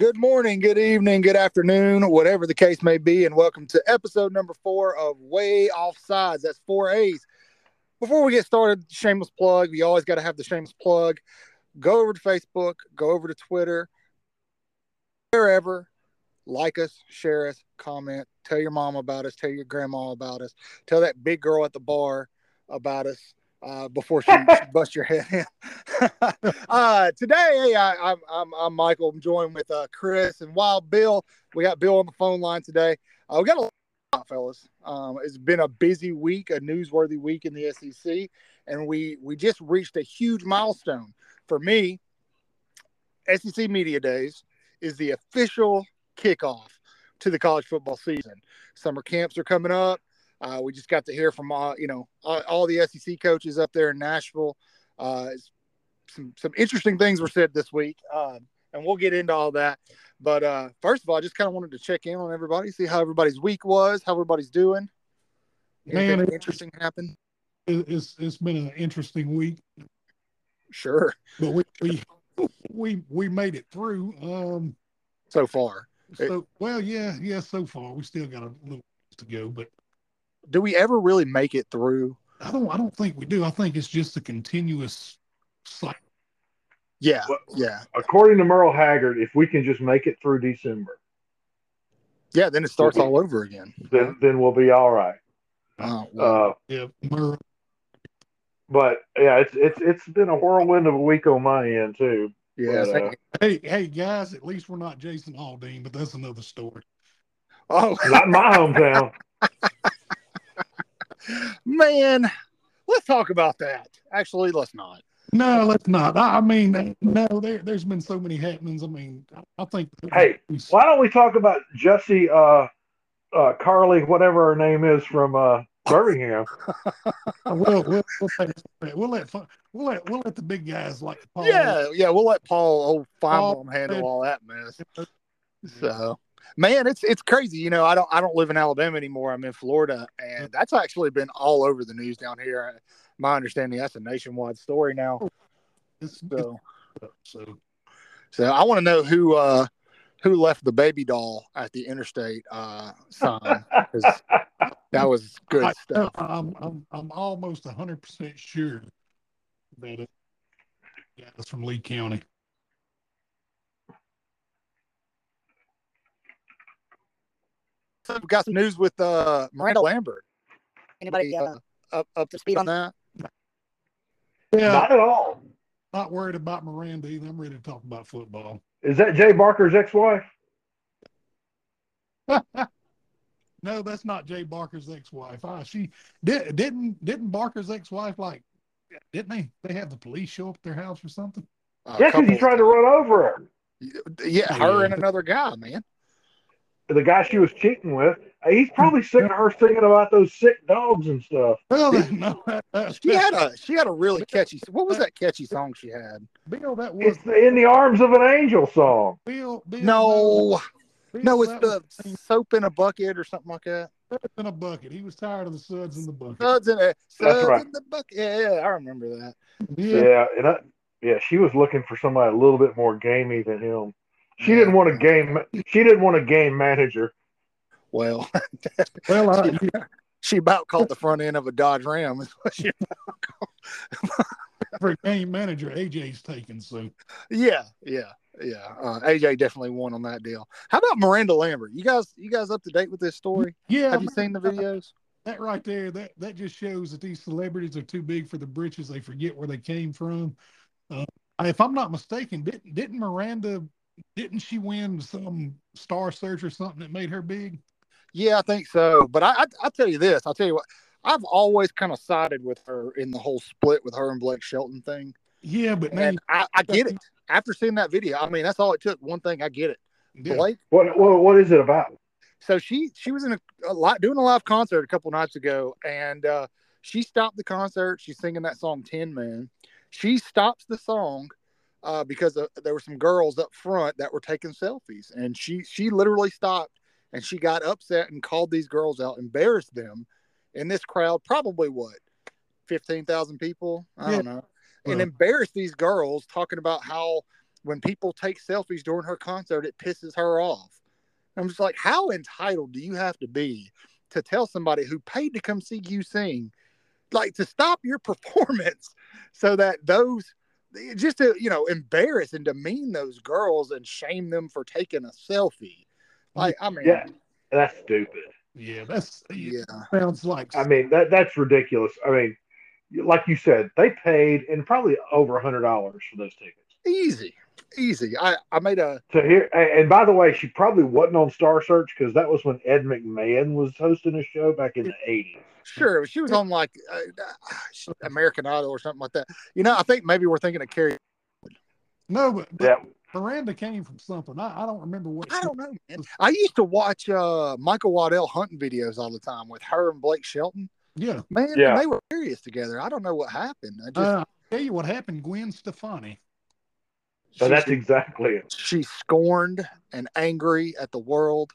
Good morning, good evening, good afternoon, whatever the case may be, and welcome to episode number four of Way Off Sides. That's four A's. Before we get started, shameless plug. You always got to have the shameless plug. Go over to Facebook, go over to Twitter, wherever. Like us, share us, comment, tell your mom about us, tell your grandma about us, tell that big girl at the bar about us uh, before she, busts your head in. uh, today, I, am I'm, I'm Michael. I'm joined with uh, Chris and Wild Bill. We got Bill on the phone line today. Uh, we got a lot, fellas. Um, it's been a busy week, a newsworthy week in the SEC, and we we just reached a huge milestone for me. SEC Media Days is the official kickoff to the college football season. Summer camps are coming up. Uh, we just got to hear from all, you know all, all the SEC coaches up there in Nashville. Uh, some some interesting things were said this week, uh, and we'll get into all that. But uh, first of all, I just kind of wanted to check in on everybody, see how everybody's week was, how everybody's doing. Anything Man, interesting happened. It's it's been an interesting week. Sure, but we we we we made it through. Um, so far. So well, yeah, yeah. So far, we still got a little to go, but do we ever really make it through? I don't. I don't think we do. I think it's just a continuous cycle. Yeah, well, yeah. According to Merle Haggard, if we can just make it through December, yeah, then it starts all over again. Then then we'll be all right. Oh, well. uh, yeah, Merle. But yeah, it's it's it's been a whirlwind of a week on my end too. Yeah. But, uh, hey, hey guys, at least we're not Jason Aldean, but that's another story. Oh, not my hometown. Man, let's talk about that. Actually, let's not. No, let's not. I mean, no, there, there's been so many happenings. I mean, I think. Hey, why don't we talk about Jesse, uh, uh, Carly, whatever her name is from uh, Birmingham? we'll, we'll, we'll, let, we'll let we'll let we'll let the big guys like Paul. Yeah, yeah, we'll let Paul old Finebaum handle all that mess. So man, it's it's crazy. You know, I don't I don't live in Alabama anymore. I'm in Florida, and that's actually been all over the news down here. My understanding that's a nationwide story now. So, so, so I want to know who uh who left the baby doll at the interstate uh sign that was good I, stuff. I'm I'm I'm almost hundred percent sure that it yeah, it's from Lee County. We've got some news with uh, Miranda Lambert. Anybody uh, up up to speed on that? Yeah, not at all. Not worried about Miranda either. I'm ready to talk about football. Is that Jay Barker's ex-wife? no, that's not Jay Barker's ex-wife. Ah, she did, didn't didn't Barker's ex-wife like didn't they? They have the police show up at their house or something. Uh, yeah, because he tried to run over her. Yeah, her and another guy, man the guy she was cheating with, uh, he's probably sick of her singing about those sick dogs and stuff. Well, no, she had a she had a really catchy. What was that catchy song she had? Bill, that was it's the "In the Arms of an Angel" song. Bill, Bill no, Bill, no, it's the soap in a bucket or something like that. In a bucket. He was tired of the suds in the bucket. Suds in a suds right. in the bucket. Yeah, yeah, I remember that. Yeah, yeah and I, yeah, she was looking for somebody a little bit more gamey than him. She didn't want a game. She didn't want a game manager. Well, well, uh, she, she, about caught the front end of a Dodge Ram. For game manager, AJ's taken. So yeah, yeah, yeah. Uh, AJ definitely won on that deal. How about Miranda Lambert? You guys, you guys up to date with this story? Yeah. Have you seen the videos? That right there, that that just shows that these celebrities are too big for the britches. They forget where they came from. Uh, if I'm not mistaken, didn't didn't Miranda didn't she win some Star Search or something that made her big? Yeah, I think so. But I, I, I'll tell you this. I'll tell you what. I've always kind of sided with her in the whole split with her and Blake Shelton thing. Yeah, but man, I, I get it. After seeing that video, I mean, that's all it took. One thing, I get it. Yeah. Blake, what, what what is it about? So she she was in a, a lot doing a live concert a couple nights ago, and uh, she stopped the concert. She's singing that song Tin Man. She stops the song uh, because uh, there were some girls up front that were taking selfies, and she she literally stopped and she got upset and called these girls out, embarrassed them in this crowd. Probably what fifteen thousand people, I yeah. don't know, and embarrassed these girls, talking about how when people take selfies during her concert, it pisses her off. I'm just like, how entitled do you have to be to tell somebody who paid to come see you sing, like to stop your performance so that those Eh, just to you know embarrass and demean those girls and shame them for taking a selfie. Like I mean, Yeah, that's stupid. Yeah, that's yeah, sounds like I mean, that that's ridiculous. I mean, like you said, they paid and probably over a hundred dollars for those tickets. easy, easy. I I made a To hear, and and by the way, she probably wasn't on Star Search because that was when Ed McMahon was hosting a show back in the eighties. sure she was on like uh, American Idol or something like that. You know, I think maybe we're thinking of Carrie. no, but, but Yeah, Miranda came from something. I, I don't remember what. I don't know, man. I used to watch uh, Michael Waddell hunting videos all the time with her and Blake Shelton. Yeah, Man, Yeah. they were serious together. I don't know what happened. I just uh, I'll tell you what happened. Gwen Stefani. So that's exactly it. she's scorned and angry at the world.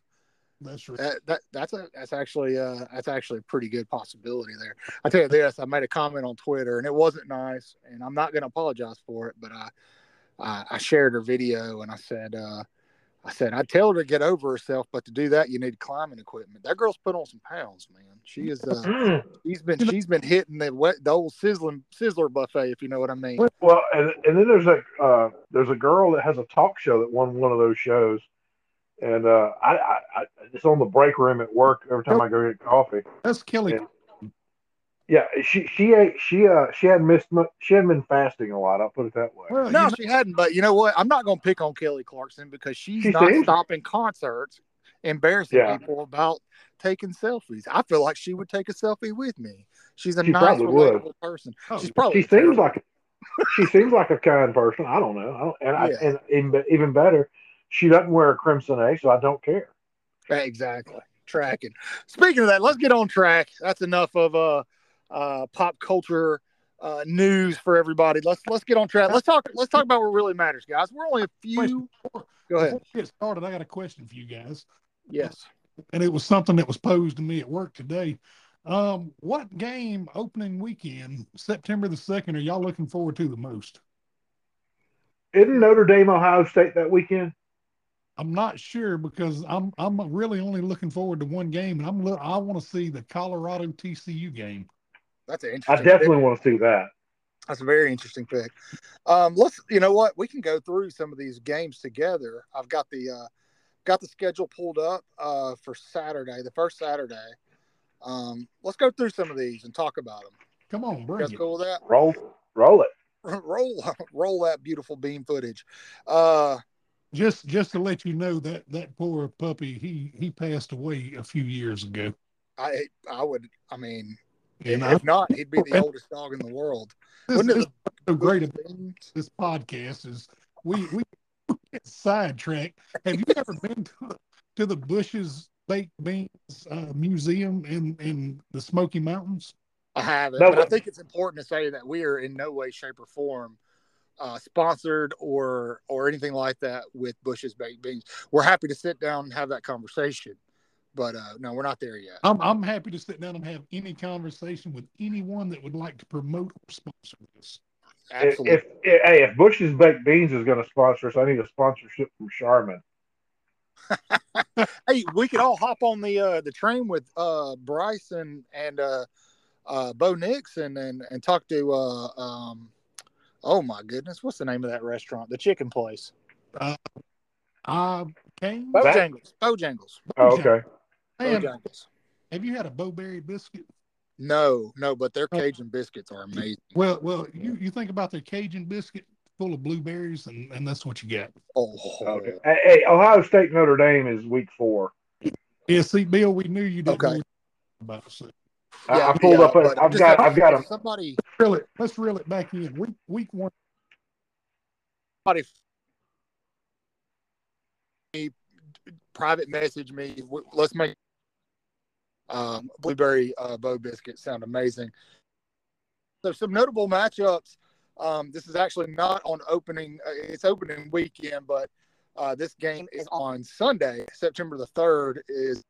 That's right. That, that that's a that's actually uh that's actually a pretty good possibility there. I tell you this, I made a comment on Twitter and it wasn't nice, and I'm not going to apologize for it, but I, I I shared her video and I said uh I said I'd tell her to get over herself, but to do that you need climbing equipment. That girl's put on some pounds, man. She is uh Mm. she's been she's been hitting the wet the old sizzling sizzler buffet if you know what I mean. Well, and, and then there's a uh, there's a girl that has a talk show that won one of those shows, and uh, I, I, I it's on the break room at work every time I go get coffee. That's Kelly. Yeah. Yeah, she she ate she uh she had missed mu- she hadn't been fasting a lot. I'll put it that way. Well, No, she hadn't. But you know what? I'm not going to pick on Kelly Clarkson because she's She not seems- stopping concerts, embarrassing Yeah. people about taking selfies. I feel like she would take a selfie with me. She's a She nice, probably would. relatable person. oh, She's probably She seems like she seems like a kind person. I don't know. I don't, and I, and even, even better, she doesn't wear a crimson A, so I don't care. exactly tracking. Speaking of that, let's get on track. That's enough of uh, uh, pop culture uh, news for everybody. Let's let's get on track. Let's talk. Let's talk about what really matters, guys. We're only a few. Go ahead. Before we get started, I got a question for you guys, Yes. and it was something that was posed to me at work today. Um, what game opening weekend, September the second, are y'all looking forward to the most? Isn't Notre Dame Ohio State that weekend? I'm not sure because I'm I'm really only looking forward to one game, and I'm look, I want to see the Colorado TCU game. That's an I interesting. definitely want to see that. That's a very interesting pick. Um, let's, you know what, we can go through some of these games together. I've got the uh, got the schedule pulled up uh, for Saturday, the first Saturday. Um, let's go through some of these and talk about them. Come on, You bring guys it. cool with that? Roll, roll it. roll, roll that beautiful beam footage. Uh, Just just to let you know that that poor puppy he he passed away a few years ago, I, I would, I mean, and I, if not, he'd be the oldest dog in the world. this, Wouldn't it this is so great about this podcast is we we get sidetracked. Have you ever been to the, to the Bush's Baked Beans uh, Museum in in the Smoky Mountains? I haven't, No, but I think it's important to say that we are in no way, shape, or form uh, sponsored or or anything like that with Bush's Baked Beans. We're happy to sit down and have that conversation, but uh, no, we're not there yet. I'm I'm happy to sit down and have any conversation with anyone that would like to promote or sponsor this. Absolutely. If, if hey, if Bush's Baked Beans is going to sponsor us, I need a sponsorship from Charmin. hey, we could all hop on the uh, the train with uh, Bryce and and uh, uh, Bo Nix and, and and talk to. Uh, um, oh my goodness, what's the name of that restaurant? The chicken place. I came. Bojangles. Bojangles. Oh, okay. Man, Bojangles. have you had a Bo-Berry biscuit? No, no, but their Cajun biscuits are amazing. Well, well, you, you think about their Cajun biscuit full of blueberries, and, and that's what you get. Oh, Okay. Hey, hey, Ohio State Notre Dame is week four. Yeah, see, Bill, we knew you didn't Okay. know about it. So I, I pulled up. but I've just got. I've got them. somebody. reel it, let's reel it back in. Week week one. Somebody private message me. Let's make um, blueberry uh, bow biscuit sound amazing. So some notable matchups. Um, this is actually not on opening. Uh, it's opening weekend, but uh, this game is on Sunday, September the third. Is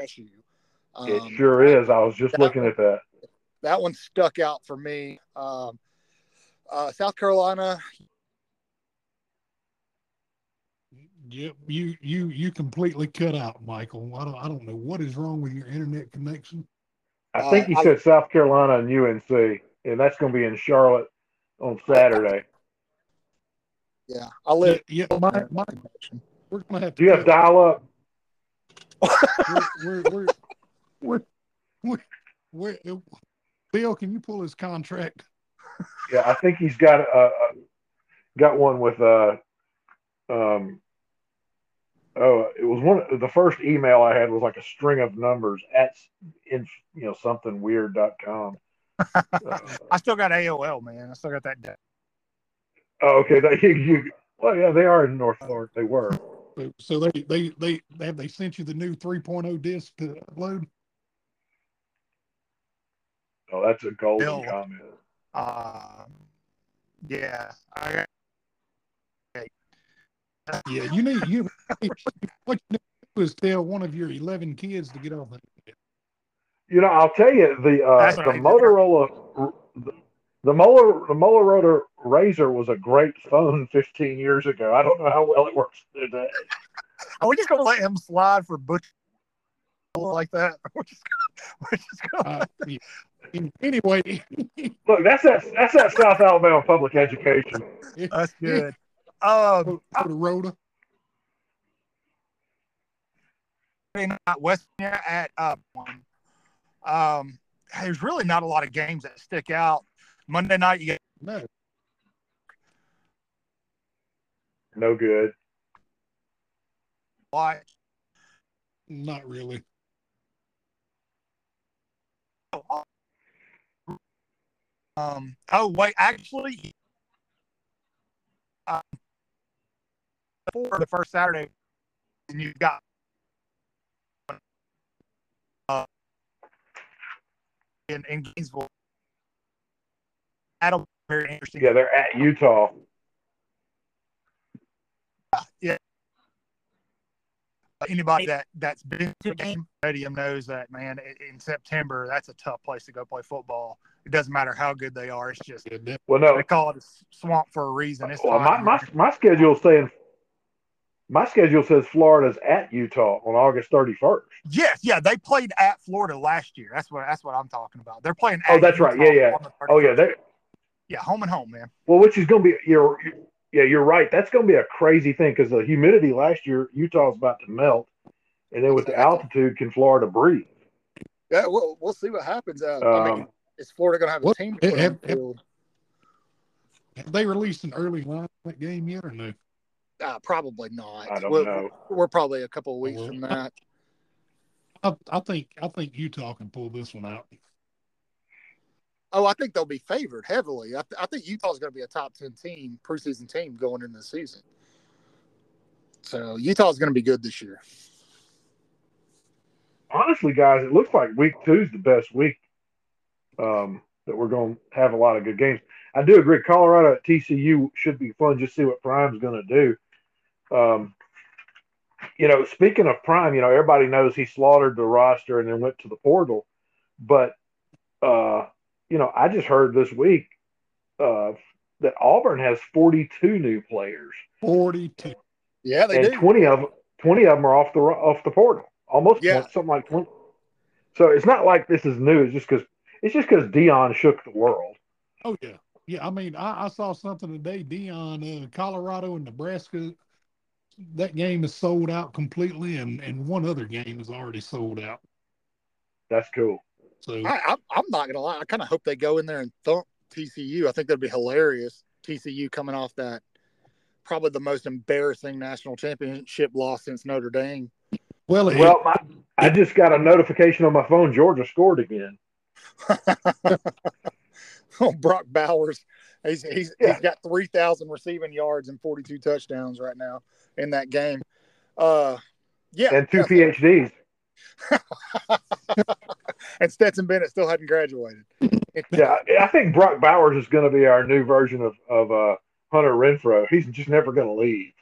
SU. Um, It sure is. I was just that looking at that. that one stuck out for me. Um, uh, South Carolina, Yep, you you you completely cut out, Michael. I don't I don't know what is wrong with your internet connection. I think Uh, he I- said South Carolina and UNC, and that's going to be in Charlotte on Saturday. Yeah, I live. Yeah, yeah my, my, we're gonna have to. Do you have dial up? we're, we're, we're, we're, we're, we're, Bill, can you pull his contract? Yeah, I think he's got a, a got one with uh um oh it was one the first email I had was like a string of numbers at in you know something weird dot com. Uh, I still got AOL, man. I still got that. oh, okay, that, you, you well yeah they are in North Florida they were. So, so they, they, they, have they sent you the new 3.0 disc to upload? Oh, that's a golden Bill. comment. Uh, yeah, I, Yeah, you need, you, what you need to do is tell one of your 11 kids to get off the You know, I'll tell you the uh, the did. Motorola the, the Motor the Motorola Razr was a great phone 15 years ago. I don't know how well it works today. are we just gonna let him slide for butch like that? We're just, we're just gonna, Uh, yeah. Anyway, Look, that's that that's that South Alabama public education. that's good. Um, go to Rhoda. Friday night, West Virginia at uh, one. Um, there's really not a lot of games that stick out. Monday night, you get No, No good. Why? not really. Um, oh wait, actually, um, for the first Saturday, and you've got uh, in, in Gainesville. That'll be very interesting. Yeah, they're at Utah. Yeah. Anybody that that's been to a game stadium knows that man. In September, that's a tough place to go play football. It doesn't matter how good they are. It's just Well, no, they call it a swamp for a reason. It's well, my, hot in my my schedule saying my schedule says Florida's at Utah on August 31st. Yes, yeah, they played at Florida last year. That's what that's what I'm talking about. They're playing. Oh, at that's right. Yeah, yeah. Oh yeah, they yeah, home and home, man. well, which is going to be you're yeah, you're right. That's going to be a crazy thing because the humidity last year, Utah's about to melt, and then with the altitude, can Florida breathe? Yeah, we'll we'll see what happens. Uh, I mean, Um, is Florida going to have a team? to have- have- have they released an early line that game yet or no? Uh, probably not. I don't we're, know. We're probably a couple of weeks from that. I, I think I think Utah can pull this one out. Oh, I think they'll be favored heavily. I, th- I think Utah's going to be a top ten team, preseason team going into the season. So Utah's going to be good this year. honestly, guys, it looks like week two is the best week um, that we're going to have a lot of good games. I do agree. Colorado at TCU should be fun. Just see what Prime's going to do. Um, you know, speaking of Prime, you know, everybody knows he slaughtered the roster and then went to the portal. But, uh, you know, I just heard this week uh, that Auburn has 42 new players, Forty-two. Yeah, they and do. 20 of them, 20 of them are off the off the portal. Almost Yeah. something like 20. So it's not like this is new. It's just because it's just because Deion shook the world. Oh yeah, yeah. I mean, I, I saw something today. Deion, uh, Colorado and Nebraska. That game is sold out completely, and and one other game is already sold out. That's cool. So I, I'm, I'm not going to lie. I kind of hope they go in there and thump TCU. I think that'd be hilarious. TCU coming off that probably the most embarrassing national championship loss since Notre Dame. well, it- Well, my, I just got a notification on my phone. Georgia scored again. oh, Brock Bowers. He's he's, Yeah. he's got three thousand receiving yards and forty two touchdowns right now in that game. Uh, yeah, and two. PhDs. and Stetson Bennett still hadn't graduated. Yeah, I think Brock Bowers is going to be our new version of of uh, Hunter Renfrow. He's just never going to leave.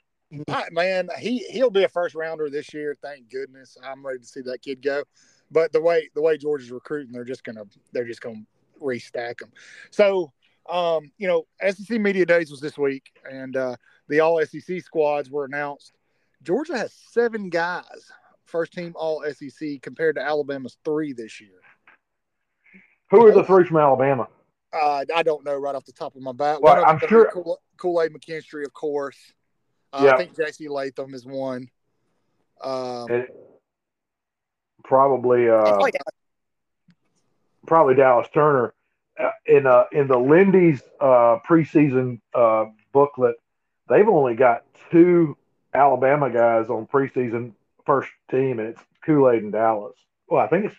I- man, he he'll be a first rounder this year. Thank goodness. I'm ready to see that kid go. But the way the way Georgia's recruiting, they're just gonna they're just gonna restack them. So, um, you know, SEC media days was this week, and uh, the All SEC squads were announced. Georgia has seven guys, first team All SEC, compared to Alabama's three this year. Who are the three from Alabama? Uh, I don't know right off the top of my bat. Well, I'm sure- Kool- Kool-Aid McKinstry, of course. Uh, Yeah. I think J.C. Latham is one. Um, probably uh, like probably Dallas Turner. Uh, in uh, in the Lindy's uh, preseason uh, booklet, they've only got two Alabama guys on preseason first team, and it's Kool Aid and Dallas. Well, I think it's.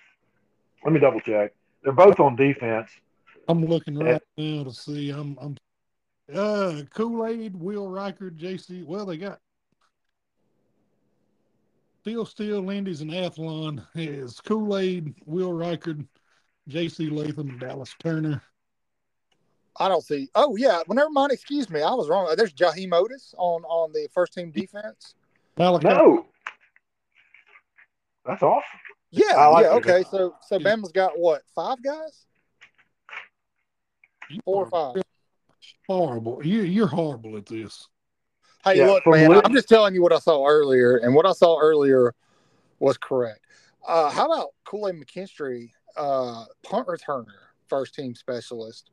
Let me double check. They're both on defense. I'm looking right now to see. I'm I'm uh Kool Aid, Will Reichard, JC. Well, they got Steele Steele, Lindy's, and Athlon is Kool Aid, Will Reichard, JC Latham, Dallas Turner. I don't see. Oh yeah, well, never mind. Excuse me, I was wrong. There's Jaheim Oatis on on the first team defense. Malachi, No, that's awesome. Yeah, like yeah. it. Okay, so so Yeah. Bama's got what? Five guys? you Four or are five? Horrible. You you're horrible at this. Hey, Yeah, look, man. Lin- I'm just telling you what I saw earlier, and what I saw earlier was correct. Uh, how about Kool Aid McKinstry, uh, punt returner, first team specialist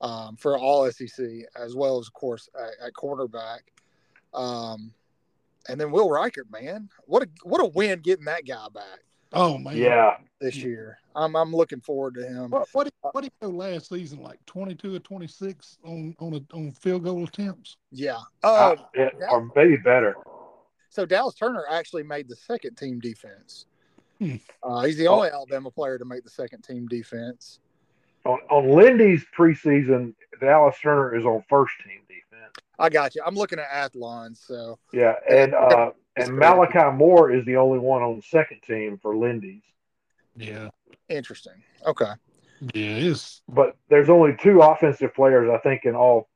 um, for all SEC, as well as, of course, at, at quarterback. Um, and then Will Reichard, man, what a what a win getting that guy back Oh man. Yeah, this year. I'm I'm looking forward to him. What what did, what did he go last season? Like twenty two or twenty six on on a, on field goal attempts. Yeah. Uh, I- yeah, or maybe better. so Dallas Turner actually made the second team defense. Hmm. Uh, he's the only Alabama player to make the second team defense. On, on Lindy's preseason, Dallas Turner is on first team defense. I got you. I'm looking at Athlon, so Yeah, and uh, and Malachi Moore is the only one on the second team for Lindy's. Yeah. interesting. Okay. Yeah. It's But there's only two offensive players I think in all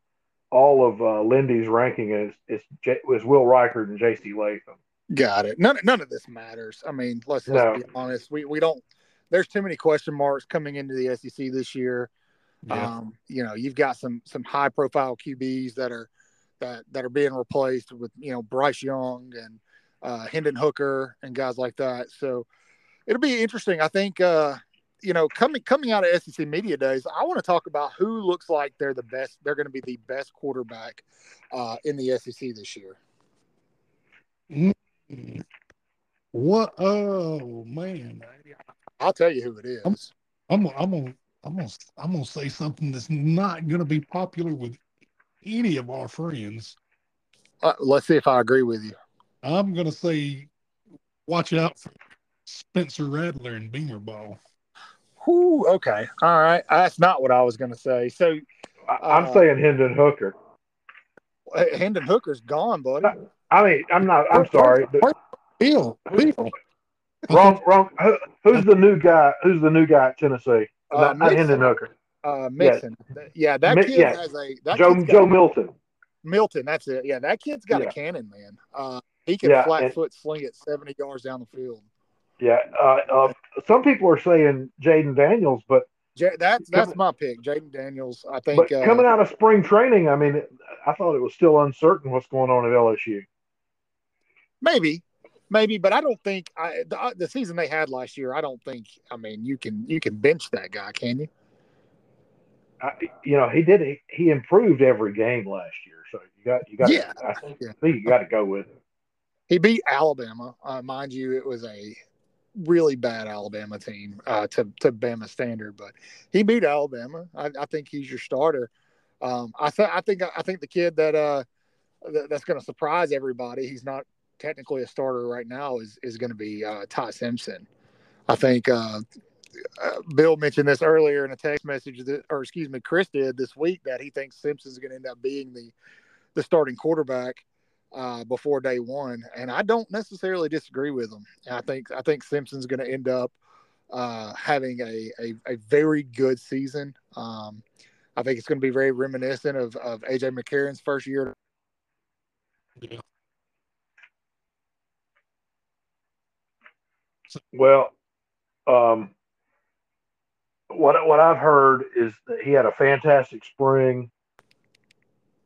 all of uh, Lindy's ranking is is, J, is Will Reichard and J.C. Latham. Got it. None none of this matters. I mean, let's, let's be honest. We we don't there's too many question marks coming into the SEC this year. yeah. Um, you know, you've got some some high profile QBs that are that that are being replaced with you know Bryce Young and uh, Hendon Hooker and guys like that. So it'll be interesting. I think uh, you know coming coming out of SEC media days, I want to talk about who looks like they're the best. They're going to be the best quarterback uh, in the SEC this year. What? Oh man, I'll tell you who it is. I'm I'm gonna I'm gonna I'm gonna say something that's not gonna be popular with any of our friends. Uh, let's see if I agree with you. I'm gonna say, watch out for Spencer Rattler and Beamer Ball. Whew, okay. All right. That's not what I was going to say. So I, I'm Uh, saying Hendon Hooker. uh, Hendon Hooker's gone, buddy. I mean, I'm not. I'm sorry. But Bill, Bill. wrong, wrong. Who, who's the new guy? Who's the new guy at Tennessee? Uh, not, not Mixon. Hendon Hooker. Uh, Mixon. Yeah, that Mi- kid yeah. has a that Joe kid's got- Joe Milton. Milton. That's it. Yeah, that kid's got Yeah. a cannon, man. Uh, he can Yeah, flat and- foot sling it seventy yards down the field. Yeah. Uh, uh, some people are saying Jayden Daniels, but J- that's that's Coming- my pick, Jayden Daniels. I think. but uh, coming out of spring training, I mean, I thought it was still uncertain what's going on at LSU. Maybe, maybe, but I don't think I, the, uh, the season they had last year. I don't think. I mean, you can you can bench that guy, can you? I, you know, he did. He, he improved every game last year, so you got you got. Yeah. I think, Yeah. I think you got to go with it. He beat Alabama, uh, mind you. It was a really bad Alabama team uh, to to Bama standard, but he beat Alabama. I, I think he's your starter. Um, I th- I think I think the kid that uh that, that's going to surprise everybody. He's not technically a starter right now. Is is going to be uh, Ty Simpson. I think uh, uh, Bill mentioned this earlier in a text message, that, or excuse me, Chris did this week that he thinks Simpson's going to end up being the the starting quarterback uh, before day one, and I don't necessarily disagree with him. I think I think Simpson's going to end up uh, having a, a, a very good season. Um, I think it's going to be very reminiscent of, of AJ McCarron's first year. Yeah. Well, um, what what I've heard is that he had a fantastic spring,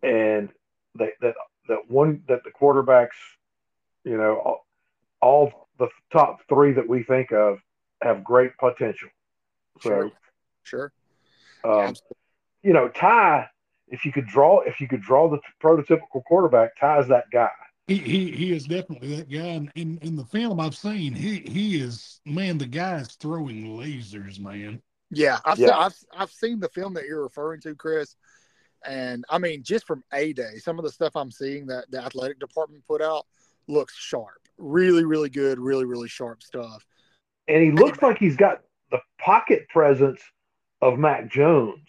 and that that that one that the quarterbacks You know, all, all the top three that we think of have great potential. So, Sure. Sure. um, you know, Ty, if you could draw, if you could draw the prototypical quarterback, Ty's that guy. He, he he is definitely that guy. And in, in the film I've seen, he he is man. The guy's throwing lasers, man. Yeah, I've, Yeah. Seen, I've I've seen the film that you're referring to, Chris, and I mean, just from a day, some of the stuff I'm seeing that the athletic department put out looks sharp, really, really good, really, really sharp stuff. And he looks like he's got the pocket presence of Mac Jones,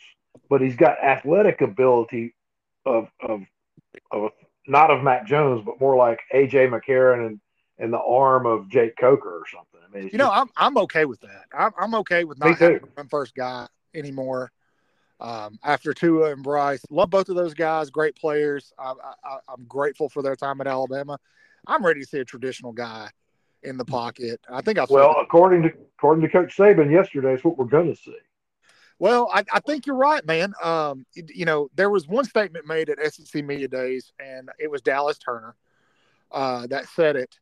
but he's got athletic ability of of of not of Mac Jones, but more like AJ McCarron and and the arm of Jake Coker or something. I mean, You know, just- I'm I'm okay with that. I'm I'm okay with not having first guy anymore. Um, after Tua and Bryce, love both of those guys, great players. I, I, I'm grateful for their time at Alabama. I'm ready to see a traditional guy in the pocket. I think said well, according to according to Coach Saban yesterday, it's what we're going to see. Well, I, I think you're right, man. Um, you, know, there was one statement made at SEC Media Days, and it was Dallas Turner uh, that said it.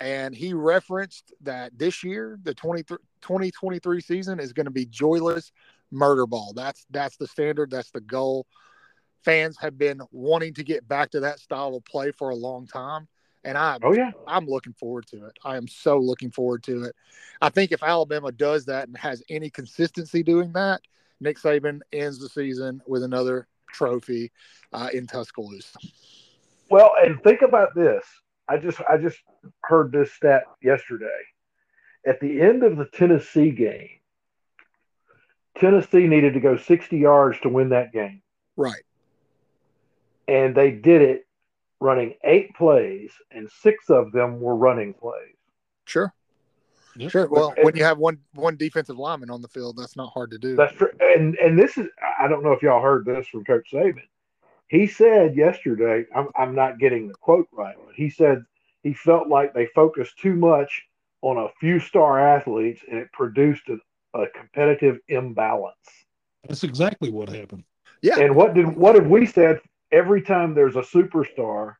And he referenced that this year, the 20, 2023 season is going to be joyless murder ball. That's that's the standard. That's the goal. Fans have been wanting to get back to that style of play for a long time, and I'm Oh yeah, I'm looking forward to it. I am so looking forward to it. I think if Alabama does that and has any consistency doing that, Nick Saban ends the season with another trophy uh, in Tuscaloosa. Well, and think about this. I just I just heard this stat yesterday. At the end of the Tennessee game, Tennessee needed to go 60 yards to win that game. Right. And they did it running eight plays, and six of them were running plays. Sure. Yep. Sure. Well, when you have one one defensive lineman on the field, that's not hard to do. That's true. And and this is I don't know if y'all heard this from Coach Saban. He said yesterday, I'm I'm not getting the quote right, but he said he felt like they focused too much on a few star athletes and it produced a, a competitive imbalance. That's exactly what happened. yeah. And what did what have we said? Every time there's a superstar,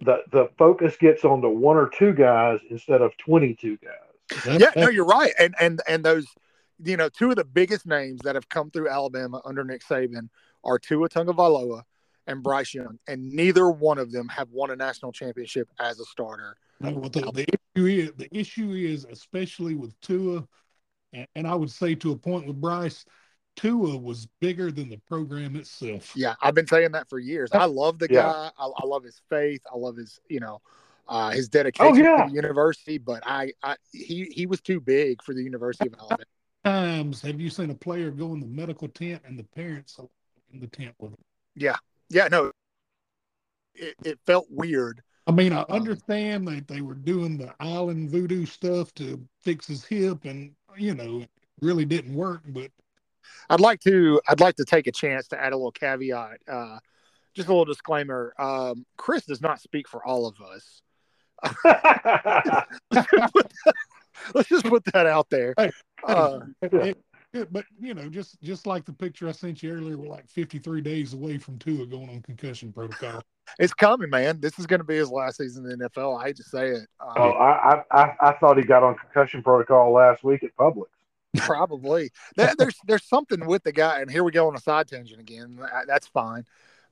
the the focus gets on the one or two guys instead of twenty two guys. Yeah, no, you're right. And and and those, you know, two of the biggest names that have come through Alabama under Nick Saban are Tua Tagovailoa and Bryce Young, and neither one of them have won a national championship as a starter. No, what the, the issue is the issue is especially with Tua, and, and I would say to a point with Bryce, Tua was bigger than the program itself. Yeah, I've been saying that for years. I love the Yeah. guy. I, I love his faith. I love his, you know, uh, his dedication yeah. to the university. But I, I, he, he was too big for the University of Alabama. Times have you seen a player go in the medical tent and the parents in the tent with him? Yeah, yeah, no, it, it felt weird. I mean, I Um, understand that they were doing the island voodoo stuff to fix his hip, and you know, it really didn't work. But I'd like to, I'd like to take a chance to add a little caveat. Uh, just a little disclaimer. Um, Chris does not speak for all of us. Let's just put that out there. Hey, Uh, it- it- it- but you know, just just like the picture I sent you earlier, we're like 53 days away from Tua going on concussion protocol. it's coming, man. This is going to be his last season in the NFL. I hate to say it. Uh, oh, I, I I I thought he got on concussion protocol last week at Publix. Probably. There, there's there's something with the guy, and here we go on a side tangent again. That's fine,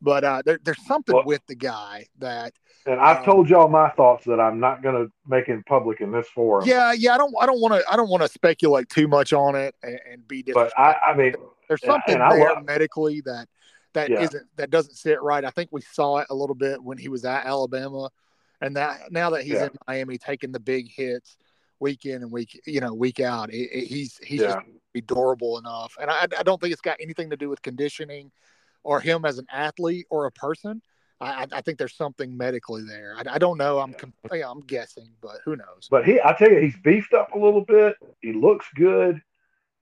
but uh, there, there's something Well- with the guy that And I've Um, told y'all my thoughts that I'm not going to make in public in this forum. yeah yeah I don't I don't want to I don't want to speculate too much on it and, and be But different. I, I mean, there's something there love- medically that that Yeah. not that doesn't sit right. I think we saw it a little bit when he was at Alabama, and that now that he's Yeah. in Miami taking the big hits week in and week you know week out, it, it- he's he's yeah. just be durable enough. And I, I don't think it's got anything to do with conditioning or him as an athlete or a person. I, I- I think there's something medically there. I, I don't know. I'm com- yeah, I'm guessing, but who knows? But he, I tell you, he's beefed up a little bit. He looks good,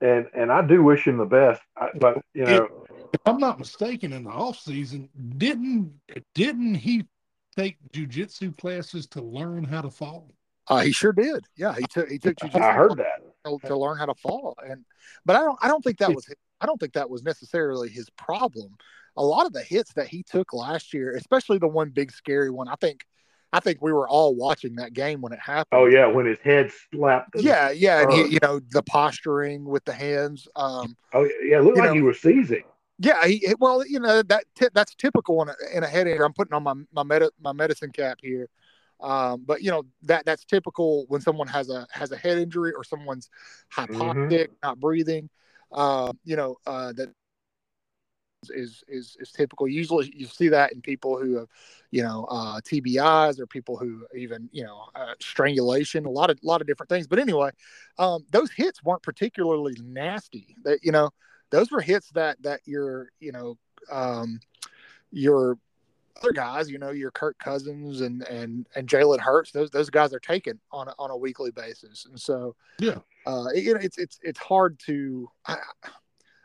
and and I do wish him the best. I, but you know, If I'm not mistaken, in the off season, didn't didn't he take jujitsu classes to learn how to fall? Uh, he sure did. Yeah, he took he took jujitsu I heard that. to, to learn how to fall, and but I don't I don't think that was I don't think that was necessarily his problem. A lot of the hits that he took last year, especially the one big scary one, I think I think we were all watching that game when it happened. Oh yeah, when his head slapped. yeah, yeah, and he, you know the posturing with the hands. Um, Oh yeah, it looked like know- he was seizing. yeah, he, well, you know that ti- that's typical in a, in a head injury. I'm putting on my my med- my medicine cap here, um, but you know that that's typical when someone has a has a head injury or someone's hypoxic, not breathing. Um, you know uh, that is is is typical. Usually, you see that in people who have, you know, uh, TBIs or people who even you know uh, strangulation. A lot of lot of different things. But anyway, um, those hits weren't particularly nasty. That you know, those were hits that that your you know um, your other guys, you know, your Kirk Cousins and and and Jalen Hurts. Those those guys are taken on a, on a weekly basis, and so Yeah. uh, you know, it's it's it's hard to. I,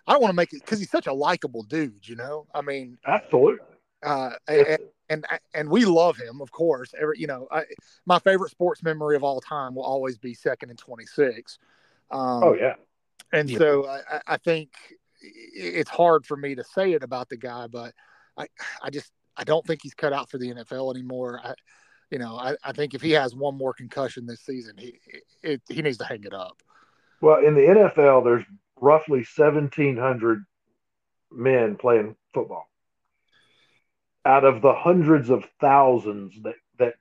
I don't want to make it because he's such a likable dude, you know. I mean, Absolutely. uh, and, and and we love him, of course. Every you know, I, my favorite sports memory of all time will always be second and twenty six. Um, Oh yeah. and Yeah. so I, I- I think it's hard for me to say it about the guy, but I I just I don't think he's cut out for the NFL anymore. I, you know, I, I think if he has one more concussion this season, he it, he needs to hang it up. Well, in the NFL, there's roughly 1,700 men playing football. Out of the hundreds of thousands that, that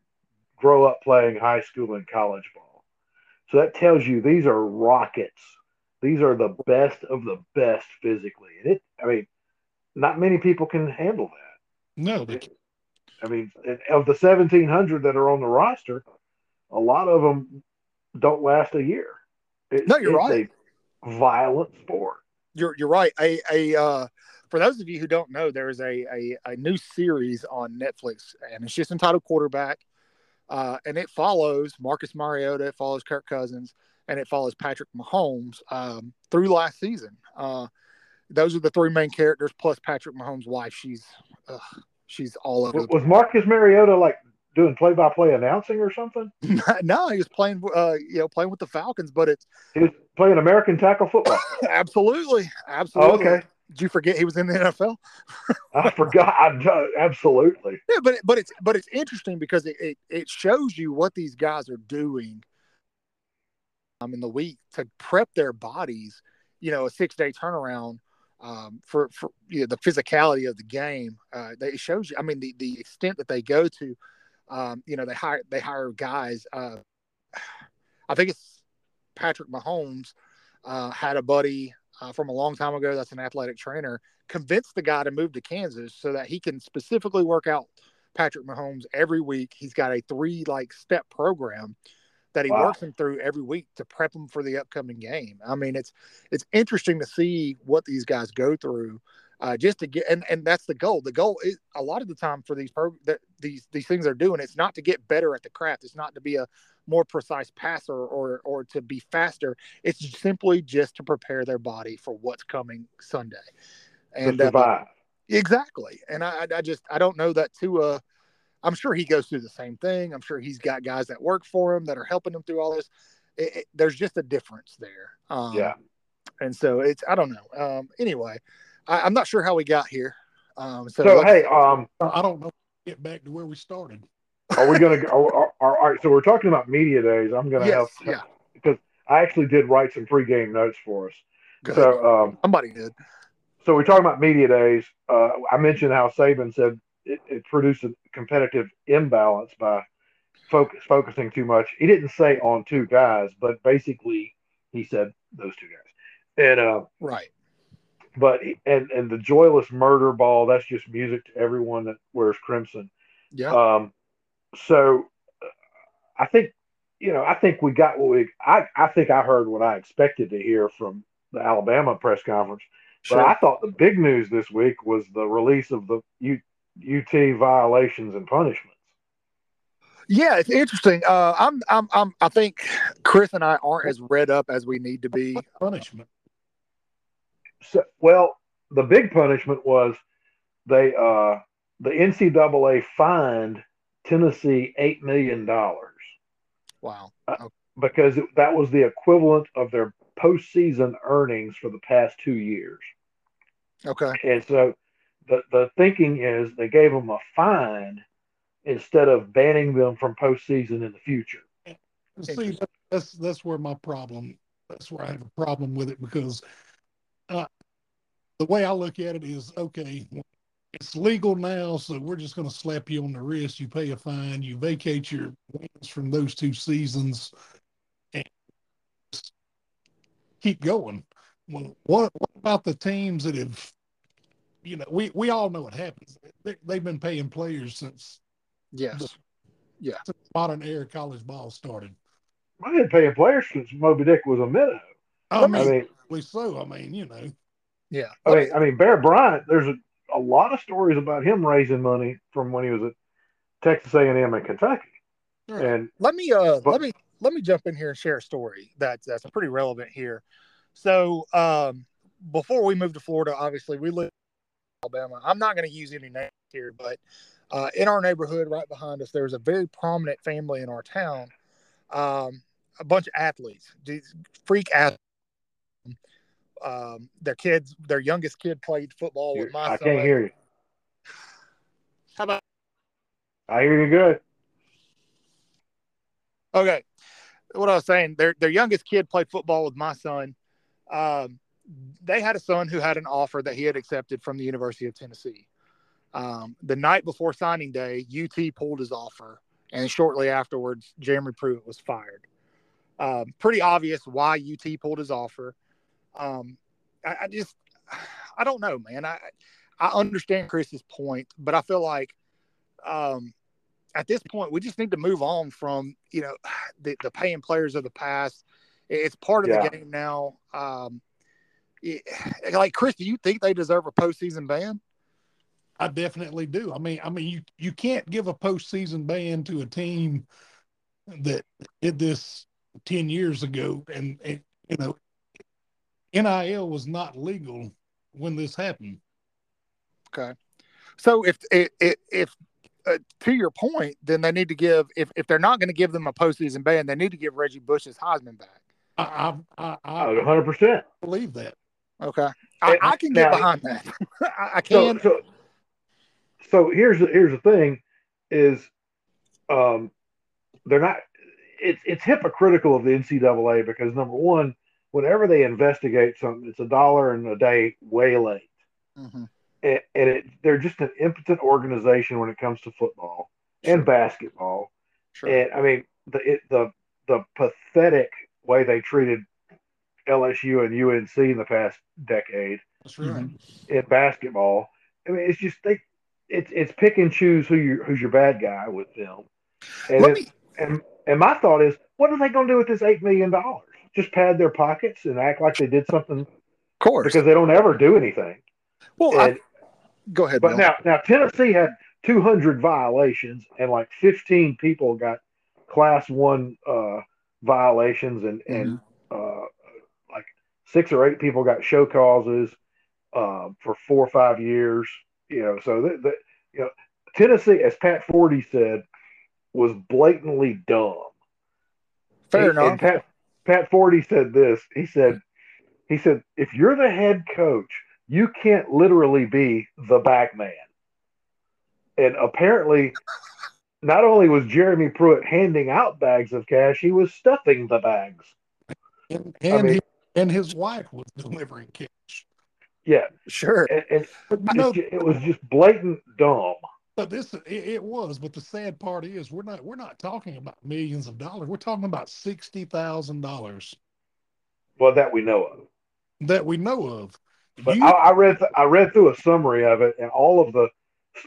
grow up playing high school and college ball. So that tells you these are rockets. These are the best of the best physically. And it, I mean, not many people can handle that. No, they I mean, of the 1,700 that are on the roster, a lot of them don't last a year. It- No, you're it's right. a violent sport. You're you're right. A a uh, for those of you who don't know, there is a, a a new series on Netflix, and it's just entitled Quarterback, uh, and it follows Marcus Mariota, it follows Kirk Cousins, and it follows Patrick Mahomes um, through last season. Uh, those are the three main characters, plus Patrick Mahomes' wife. She's uh, she's all over. Was Marcus Mariota like doing play-by-play announcing or something? no, he was playing uh, you know playing with the Falcons, but it's He was playing American tackle football. absolutely Oh, absolutely. okay. Did you forget he was in the NFL? I forgot. I, absolutely. Yeah, but but it's but it's interesting because it, it, it shows you what these guys are doing um, in the week to prep their bodies. You know, a six day turnaround um, for for you know, the physicality of the game. Uh, they, it shows you. I mean, the the extent that they go to. Um, you know, they hire they hire guys. Uh, I think it's Patrick Mahomes uh, had a buddy uh, from a long time ago that's an athletic trainer convinced the guy to move to Kansas so that he can specifically work out Patrick Mahomes every week. He's got a three like step program that he Wow. works them through every week to prep them for the upcoming game. I mean, it's it's interesting to see what these guys go through uh, just to get and, and that's the goal. The goal is a lot of the time for these pro that these these things they're doing. It's not to get better at the craft. It's not to be a more precise passer or or to be faster. It's simply just to prepare their body for what's coming Sunday. And uh. Exactly. And I, I- I just, I don't know that Tua, I'm sure he goes through the same thing. I'm sure he's got guys that work for him that are helping him through all this. It, it- there's just a difference there. Um, yeah. And so it's, I don't know. Um, anyway, I, I'm not sure how we got here. Um, so, So hey, um, I don't know. Get back to where we started. are we gonna? Are, are, are, all right. So we're talking about media days. I'm gonna yes, have. yeah, because I actually did write some pregame notes for us. good. So um, somebody did. so we're talking about media days. Uh, I mentioned how Saban said it, it produced a competitive imbalance by focus focusing too much. He didn't say on two guys, but basically he said those two guys. And uh, Right. but and and the joyless murder ball that's just music to everyone that wears crimson. Yeah. Um, so uh, I think you know I think we got what we I I think I heard what I expected to hear from the Alabama press conference. sure. But I thought the big news this week was the release of the U, UT violations and punishments. yeah. It's interesting. Uh, I'm, I'm, I'm, I think Chris and I aren't as read up as we need to be. Punishment. So, well, the big punishment was they uh, the NCAA fined Tennessee eight million dollars Wow. because it, that was the equivalent of their postseason earnings for the past two years. Okay. And so the the thinking is they gave them a fine instead of banning them from postseason in the future. See, that's that's where my problem. That's where I have a problem with it because uh, the way I look at it is okay. It's legal now, so we're just going to slap you on the wrist. You pay a fine. You vacate your wins from those two seasons, and keep going. Well, what, what about the teams that have, you know, we, we all know what happens. They, they've been paying players since Yes. Yeah. since modern era college ball started. I didn't pay players since Moby Dick was a minnow. I mean, I mean, we so. I mean, you know, Yeah. I mean, I mean, Bear Bryant. There's a, a lot of stories about him raising money from when he was at Texas A&M and Kentucky, Right. and let me uh But- let me let me jump in here and share a story that's that's pretty relevant here. So um before we moved to Florida, obviously we lived in Alabama. I'm not going to use any names here, but uh, in our neighborhood right behind us, there's a very prominent family in our town. Um, a bunch of athletes, these freak athletes. Um, their kids, their youngest kid played football with my I son. can't hear you. How about I hear you good. Okay. What I was saying, their their youngest kid played football with my son. Um, they had a son who had an offer that he had accepted from the University of Tennessee. Um, the night before signing day, UT pulled his offer, and shortly afterwards, Jeremy Pruitt was fired. Um, pretty obvious why UT pulled his offer. Um, I, I just, I don't know, man. I I understand Chris's point, but I feel like um, at this point, we just need to move on from you know the, the paying players of the past. It's part of Yeah. the game now. It- like Chris, do you think they deserve a postseason ban? I definitely do. I mean, I mean, you you can't give a postseason ban to a team that did this ten years ago, and, and you know, NIL was not legal when this happened. Okay, so if if if, if uh, to your point, then they need to give if if they're not going to give them a postseason ban, they need to give Reggie Bush his Heisman back. I I I, I hundred percent. believe that. Okay, I, I can get now- behind that. I, I can. so, so here's the, here's the thing, is, um, they're not. It's it's hypocritical of the NCAA because number one, whenever they investigate something, it's a dollar and a day way late, Mhm. and, and it, they're just an impotent organization when it comes to football and basketball. Sure. And I mean the it, the the pathetic way they treated LSU and UNC in the past decade That's right. Mhm. in basketball. I mean, it's just they, it's it's pick and choose who you who's your bad guy with them. And Let it, me. and and my thought is, what are they going to do with this eight million dollars? Just pad their pockets and act like they did something Of course. because they don't ever do anything. well, I, go ahead. but Bill. now now Tennessee had 200 violations and like 15 people got class one uh, violations and and like six or eight people got show causes uh, for four or five years. You know, so that, that you know Tennessee, as Pat Forde said, was blatantly dumb. Fair And- enough. And Pat Pat Forde said this. He said, he said, if you're the head coach, you can't literally be the back man. And apparently, not only was Jeremy Pruitt handing out bags of cash, he was stuffing the bags. And and, mean- his, and his wife was delivering cash. Yeah, Sure. and, and But you it's it was just blatant dumb. but this it, it was. But the sad part is, we're not we're not talking about millions of dollars. We're talking about sixty thousand dollars Well, that we know of. that we know of. But You- I, I read th- I read through a summary of it, and all of the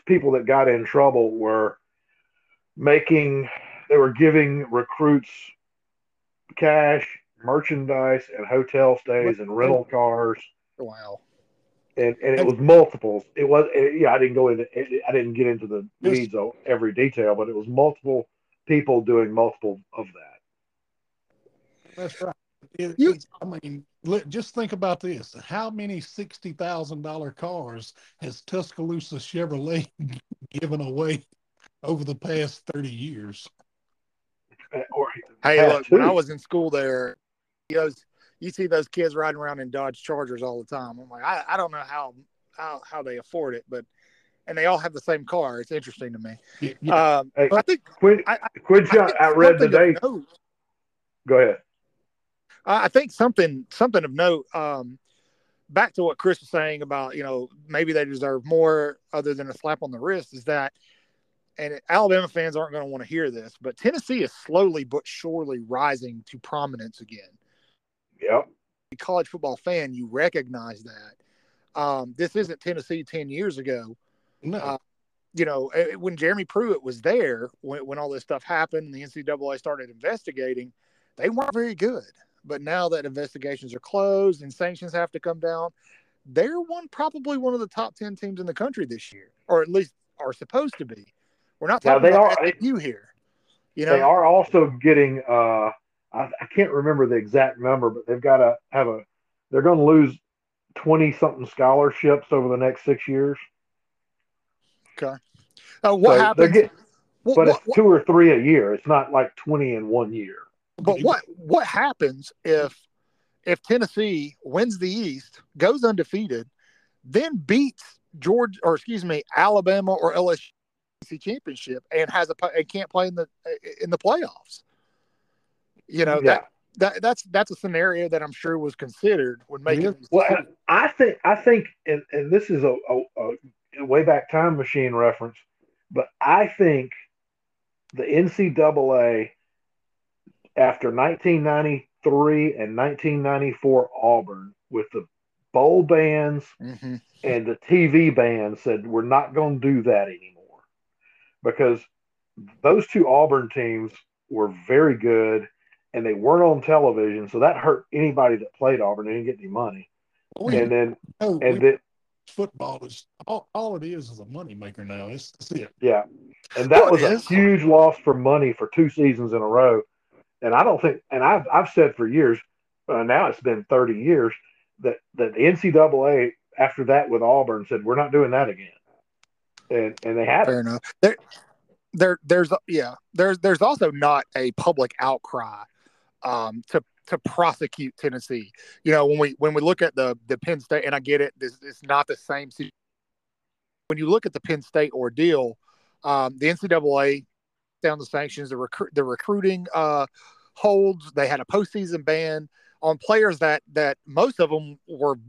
people that got in trouble were making they were giving recruits cash, merchandise, and hotel stays and rental cars, Wow. and, and it was multiples. It was it, yeah. I didn't go into it, I didn't get into the Yes. weeds of every detail, but it was multiple people doing multiple of that. That's right. It- You- I mean, let, just think about this: how many sixty thousand dollar cars has Tuscaloosa Chevrolet given away over the past thirty years? Uh, Or Hey, Had look, when. I was in school there, those you see those kids riding around in Dodge Chargers all the time. I'm like, I, I don't know how how how they afford it, but and they all have the same car. It's interesting to me. Yeah, yeah. Um, Hey, I think Quinn, I, I, Quinn I think I read something of today. note- Go ahead. I I think something something of note. Um, back to what Chris was saying about you know maybe they deserve more other than a slap on the wrist is that, and Alabama fans aren't going to want to hear this, but Tennessee is slowly but surely rising to prominence again. Yep. college football fan, you recognize that. Um, this isn't Tennessee 10 years ago. no, uh, You know, when Jeremy Pruitt was there, when, when all this stuff happened and the NCAA started investigating, they weren't very good. But now that investigations are closed and sanctions have to come down, they're one probably one of the top 10 teams in the country this year, or at least are supposed to be. We're not Now, talking they about are- SMU here. You know, They are also getting. Uh, I, I can't remember the exact number, but they've got to have a. They're going to lose twenty something scholarships over the next six years. Okay. Uh, what So happens? get- what- but what- it's two or three a year. It's not like twenty in one year. But what what happens if if Tennessee wins the East, goes undefeated, then beats Georgia or excuse me Alabama or LSU championship and has a and can't play in the in the playoffs? You know yeah. that that that's that's a scenario that I'm sure was considered when making. Yeah. Well, decisions. I think I think, and, and this is a, a, a way back time machine reference, but I think the NCAA after 1993 and 1994 Auburn with the bowl bans Mhm. and the TV ban said we're not going to do that anymore because those two Auburn teams were very good and they weren't on television, so that hurt anybody that played Auburn. They didn't get any money, we and then know and we- then football is all, all it is is a moneymaker now. It's, that's it. yeah, and that Well, was a is. huge loss for money for two seasons in a row. And I don't think, and I've I've said for years, uh, now it's been thirty years that that the NCAA after that with Auburn said we're not doing that again, and and they haven't. Fair enough. There, there, there's yeah, there's there's also not a public outcry um, to to prosecute Tennessee. You know, when we when we look at the the Penn State, and I get it, this it's not the same. When you look at the Penn State ordeal, um, the NCAA down the sanctions, the recruit the recruiting uh, holds. They had a postseason ban on players that that most of them were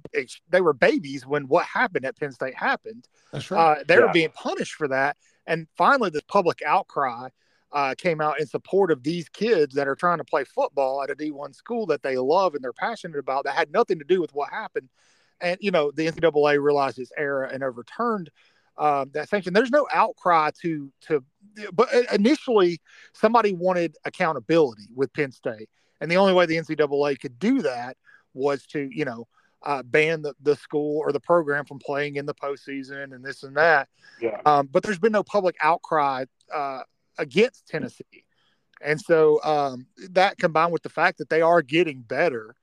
they were babies when what happened at Penn State happened That's right. uh, they were being punished for that. And finally, this public outcry uh, came out in support of these kids that are trying to play football at a D1 school that they love and they're passionate about that had nothing to do with what happened. And, you know, the NCAA realized its error and overturned um, that sanction. There's no outcry to, to, but initially somebody wanted accountability with Penn State. And the only way the NCAA could do that was to, you know, uh, ban the, the school or the program from playing in the postseason and this and that. Yeah, Um, but there's been no public outcry uh, against Tennessee. And so um, that combined with the fact that they are getting better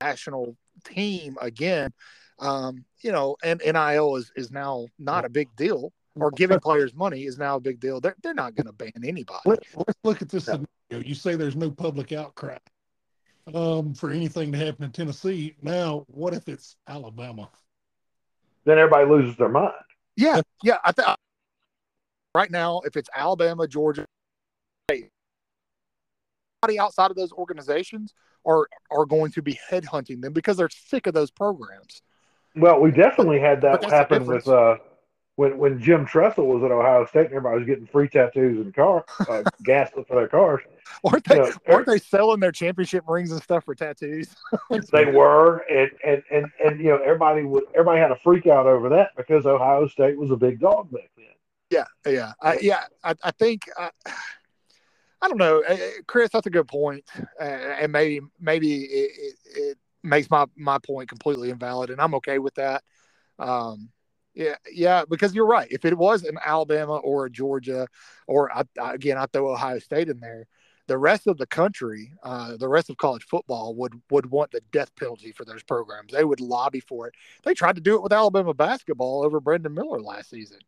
national team again, um, you know, and NIL is, is now not a big deal or giving players money is now a big deal. They're, they're not going to ban anybody. Let, let's look at this Yeah. scenario. You say there's no public outcry um, for anything to happen in Tennessee. Now, what if it's Alabama? then everybody loses their mind. Yeah. Yeah. I think right now, if it's Alabama, Georgia, anybody outside of those organizations are, are going to be headhunting them because they're sick of those programs. Well, we definitely had that happen with uh, when when Jim Tressel was at Ohio State and everybody was getting free tattoos and car uh, gas for their cars. Aren't they, Yeah. aren't they selling their championship rings and stuff for tattoos? They were, and and and and you know everybody would everybody had a freak out over that because Ohio State was a big dog back then. Yeah, yeah, I, yeah. I, I think I, I don't know, Uh, Chris. That's a good point, uh, and maybe maybe it, it, it makes my my point completely invalid, and I'm okay with that. Um, yeah, yeah, because you're right. If it was an Alabama or a Georgia, or I, again, I throw Ohio State in there, the rest of the country, uh, the rest of college football would would want the death penalty for those programs. They would lobby for it. They tried to do it with Alabama basketball over Brandon Miller last season.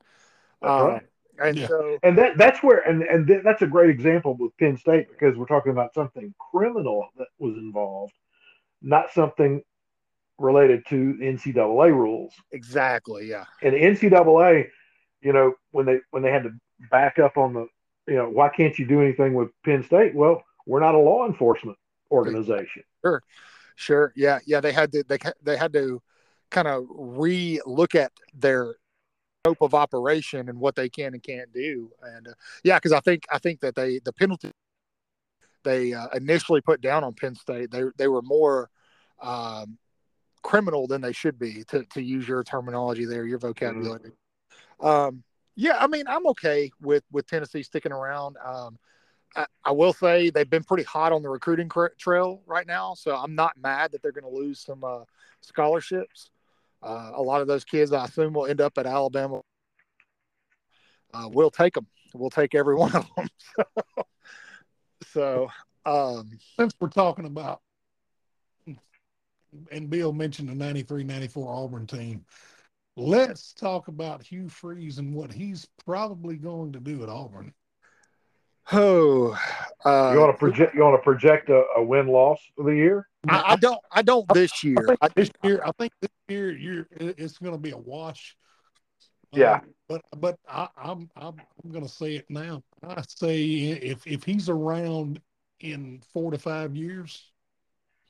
That's Um, right. And Yeah. so, And that that's where and and th- that's a great example with Penn State because we're talking about something criminal that was involved, not something related to NCAA rules. Exactly. Yeah. And NCAA, you know, when they when they had to back up on the, you know, why can't you do anything with Penn State? Well, we're not a law enforcement organization. Sure. Sure. Yeah. Yeah. They had to they they had to kind of re look at their scope of operation and what they can and can't do. And uh, yeah, because I think I think that they the penalty they uh, initially put down on Penn State they they were more um, criminal than they should be to to use your terminology there, your vocabulary. Mm-hmm. Um, yeah, I mean I'm okay with with Tennessee sticking around. Um, I, I, will say they've been pretty hot on the recruiting trail right now, so I'm not mad that they're going to lose some uh, scholarships. Uh, a lot of those kids, I assume, will end up at Alabama. Uh, we'll take them. We'll take every one of them. so, um, since we're talking about, and Bill mentioned the 93 94 Auburn team, let's talk about Hugh Freeze and what he's probably going to do at Auburn. Oh, uh, you want to project? You want to project a, a win loss for the year? I, I, don't. I don't this year. I this year, I think this year, you're it's going to be a wash. Yeah, um, but but I, I'm I'm I'm going to say it now. I say if if he's around in four to five years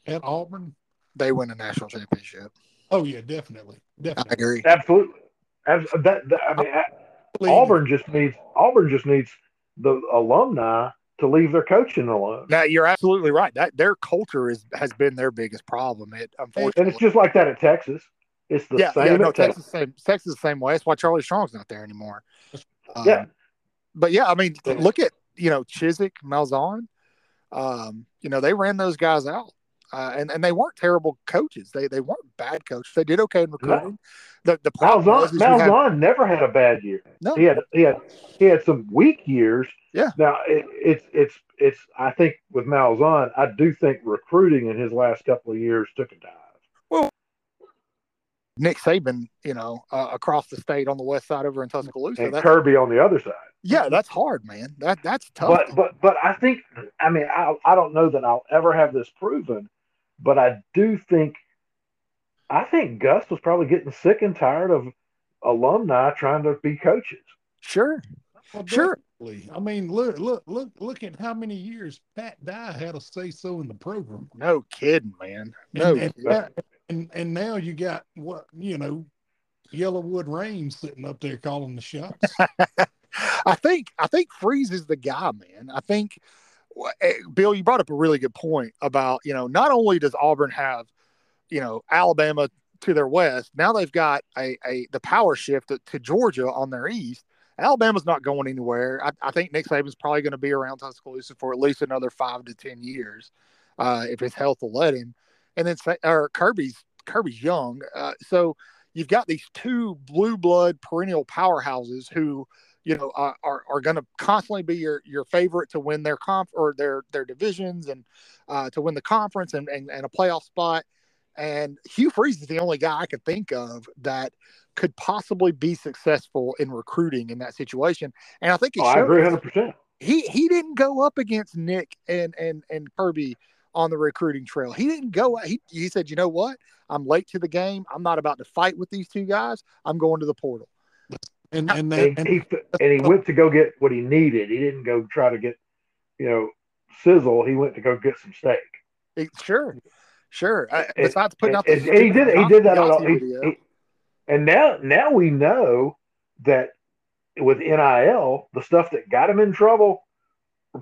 at Auburn, they win a national championship. Oh yeah, definitely, definitely. I agree. Absolutely. As, that, that I mean, I, Auburn just needs Auburn just needs the alumni to leave their coaching alone. Now you're absolutely right. That their culture is has been their biggest problem. It unfortunately, and it's just like that at Texas. It's the yeah, same. Yeah, no, Texas, same, Texas the same way. That's why Charlie Strong's not there anymore. Um, yeah, but yeah, I mean, look at you know Chizik, Malzahn. Um, you know they ran those guys out. Uh, and and they weren't terrible coaches. They they weren't bad coaches. They did okay in recruiting. No. The the problem Malzahn, Malzahn had, never had a bad year. No, he had he had he had some weak years. Yeah. Now it, it's it's it's. I think with Malzahn, I do think recruiting in his last couple of years took a dive. Well, Nick Saban, you know, uh, across the state on the west side over in Tuscaloosa, and Kirby on the other side. Yeah, that's hard, man. That that's tough. But but but I think I mean I I don't know that I'll ever have this proven but I do think, I think Gus was probably getting sick and tired of alumni trying to be coaches. Sure, well, sure. I mean, look, look, look, look at how many years Pat Dye had a say so in the program. No kidding, man. No, and, and, and, and now you got what you know, Yellowwood Rain sitting up there calling the shots. I think I think Freeze is the guy, man. I think Bill, you brought up a really good point about, you know, not only does Auburn have, you know, Alabama to their west, now they've got a, a the power shift to, to Georgia on their east. Alabama's not going anywhere. I, I think Nick Saban's probably going to be around Tuscaloosa for at least another five to ten years, uh, if his health will let him. And then, or Kirby's Kirby's young, uh, so you've got these two blue blood perennial powerhouses who you know are are, are going to constantly be your your favorite to win their comp or their their divisions and uh, to win the conference and, and and a playoff spot. And Hugh Freeze is the only guy I could think of that could possibly be successful in recruiting in that situation. And I think he oh, I agree 100. percent He he didn't go up against Nick and and and Kirby on the recruiting trail. He didn't go. He he said, you know what? I'm late to the game. I'm not about to fight with these two guys. I'm going to the portal. And and, that, and, he, and he went to go get what he needed. He didn't go try to get, you know, sizzle. He went to go get some steak. sure, sure. I, besides putting out, the, and, he did he did that on all. He, he, and now now we know that with NIL, the stuff that got him in trouble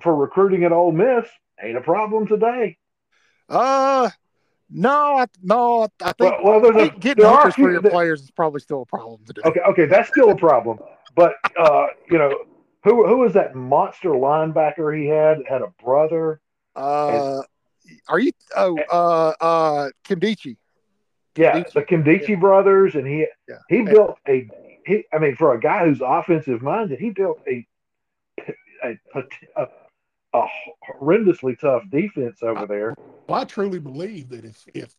for recruiting at Ole Miss ain't a problem today. Uh, no, I, no, I think, well, well, I think a, getting hookers for your that, players is probably still a problem today. Okay, okay, that's still a problem. But uh, you know, who who was that monster linebacker he had? Had a brother. Uh, and, are you? Oh, uh, uh, Nkemdiche. Yeah, the Nkemdiche yeah. brothers, and he yeah. he and, built a. He, I mean, for a guy who's offensive minded, he built a a, a, a horrendously tough defense over there. Well, I truly believe that if if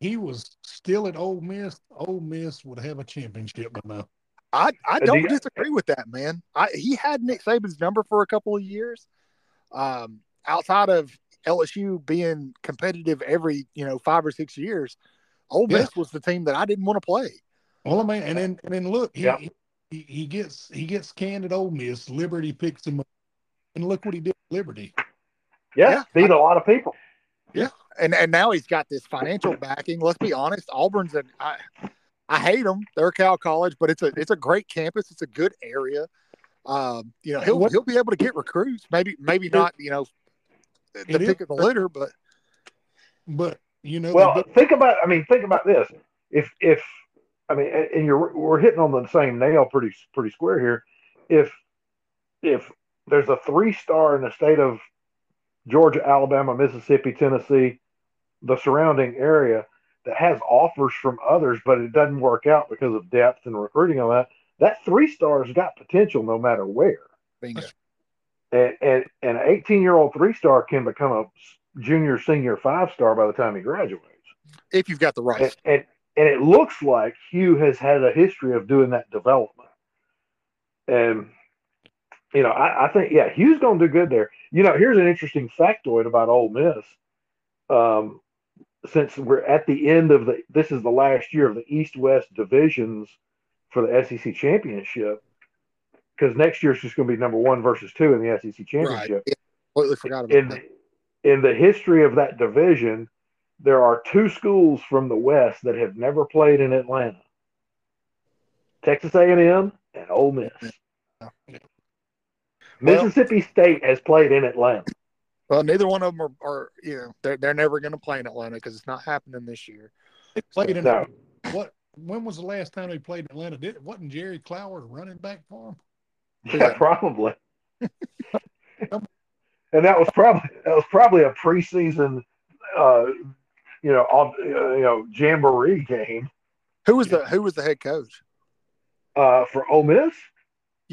he was still at Ole Miss, Ole Miss would have a championship by now. I, I don't disagree with that, man. I, he had Nick Saban's number for a couple of years. Um, outside of LSU being competitive every you know five or six years, Ole Yeah. Miss was the team that I didn't want to play. Well, I mean, and then and then look, he, Yeah. he he gets he gets canned at Ole Miss. Liberty picks him up, and look what he did. at Liberty. Yeah, Yeah. beat a lot of people. Yeah and and now he's got this financial backing. Let's be honest, Auburn's an I, I hate them. They're Cal College, but it's a it's a great campus. It's a good area. Um, you know, he'll he'll be able to get recruits. Maybe maybe not. You know, the pick of the litter, but But you know, Well, think about. I mean, think about this. If if I mean, and and you're we're hitting on the same nail pretty pretty square here. If if there's a three star in the state of Georgia, Alabama, Mississippi, Tennessee, the surrounding area that has offers from others, but it doesn't work out because of depth and recruiting on that. That three star's got potential no matter where. bingo. And and, and an 18 year old three star can become a junior, senior five star by the time he graduates. if you've got the right. And, and and it looks like Hugh has had a history of doing that development. And you know, I, I think yeah, Hugh's going to do good there. You know, here's an interesting factoid about Ole Miss. Um, since we're at the end of the, this is the last year of the East-West divisions for the SEC championship, because next year it's just going to be number one versus two in the SEC Right. championship Yeah, completely forgot about in that. in the history of that division, there are two schools from the West that have never played in Atlanta: Texas A&M and Ole Miss. Well- Mississippi State has played in Atlanta. Well, neither one of them are, are you know, they're they're never going to play in Atlanta because it's not happening this year. they played in No, what? When was the last time they played in Atlanta? Did wasn't Jerry Clower running back for him? yeah, probably. and that was probably that was probably a preseason, uh, you know, all, uh, you know, jamboree game Who was the who was the head coach? uh, for Ole Miss.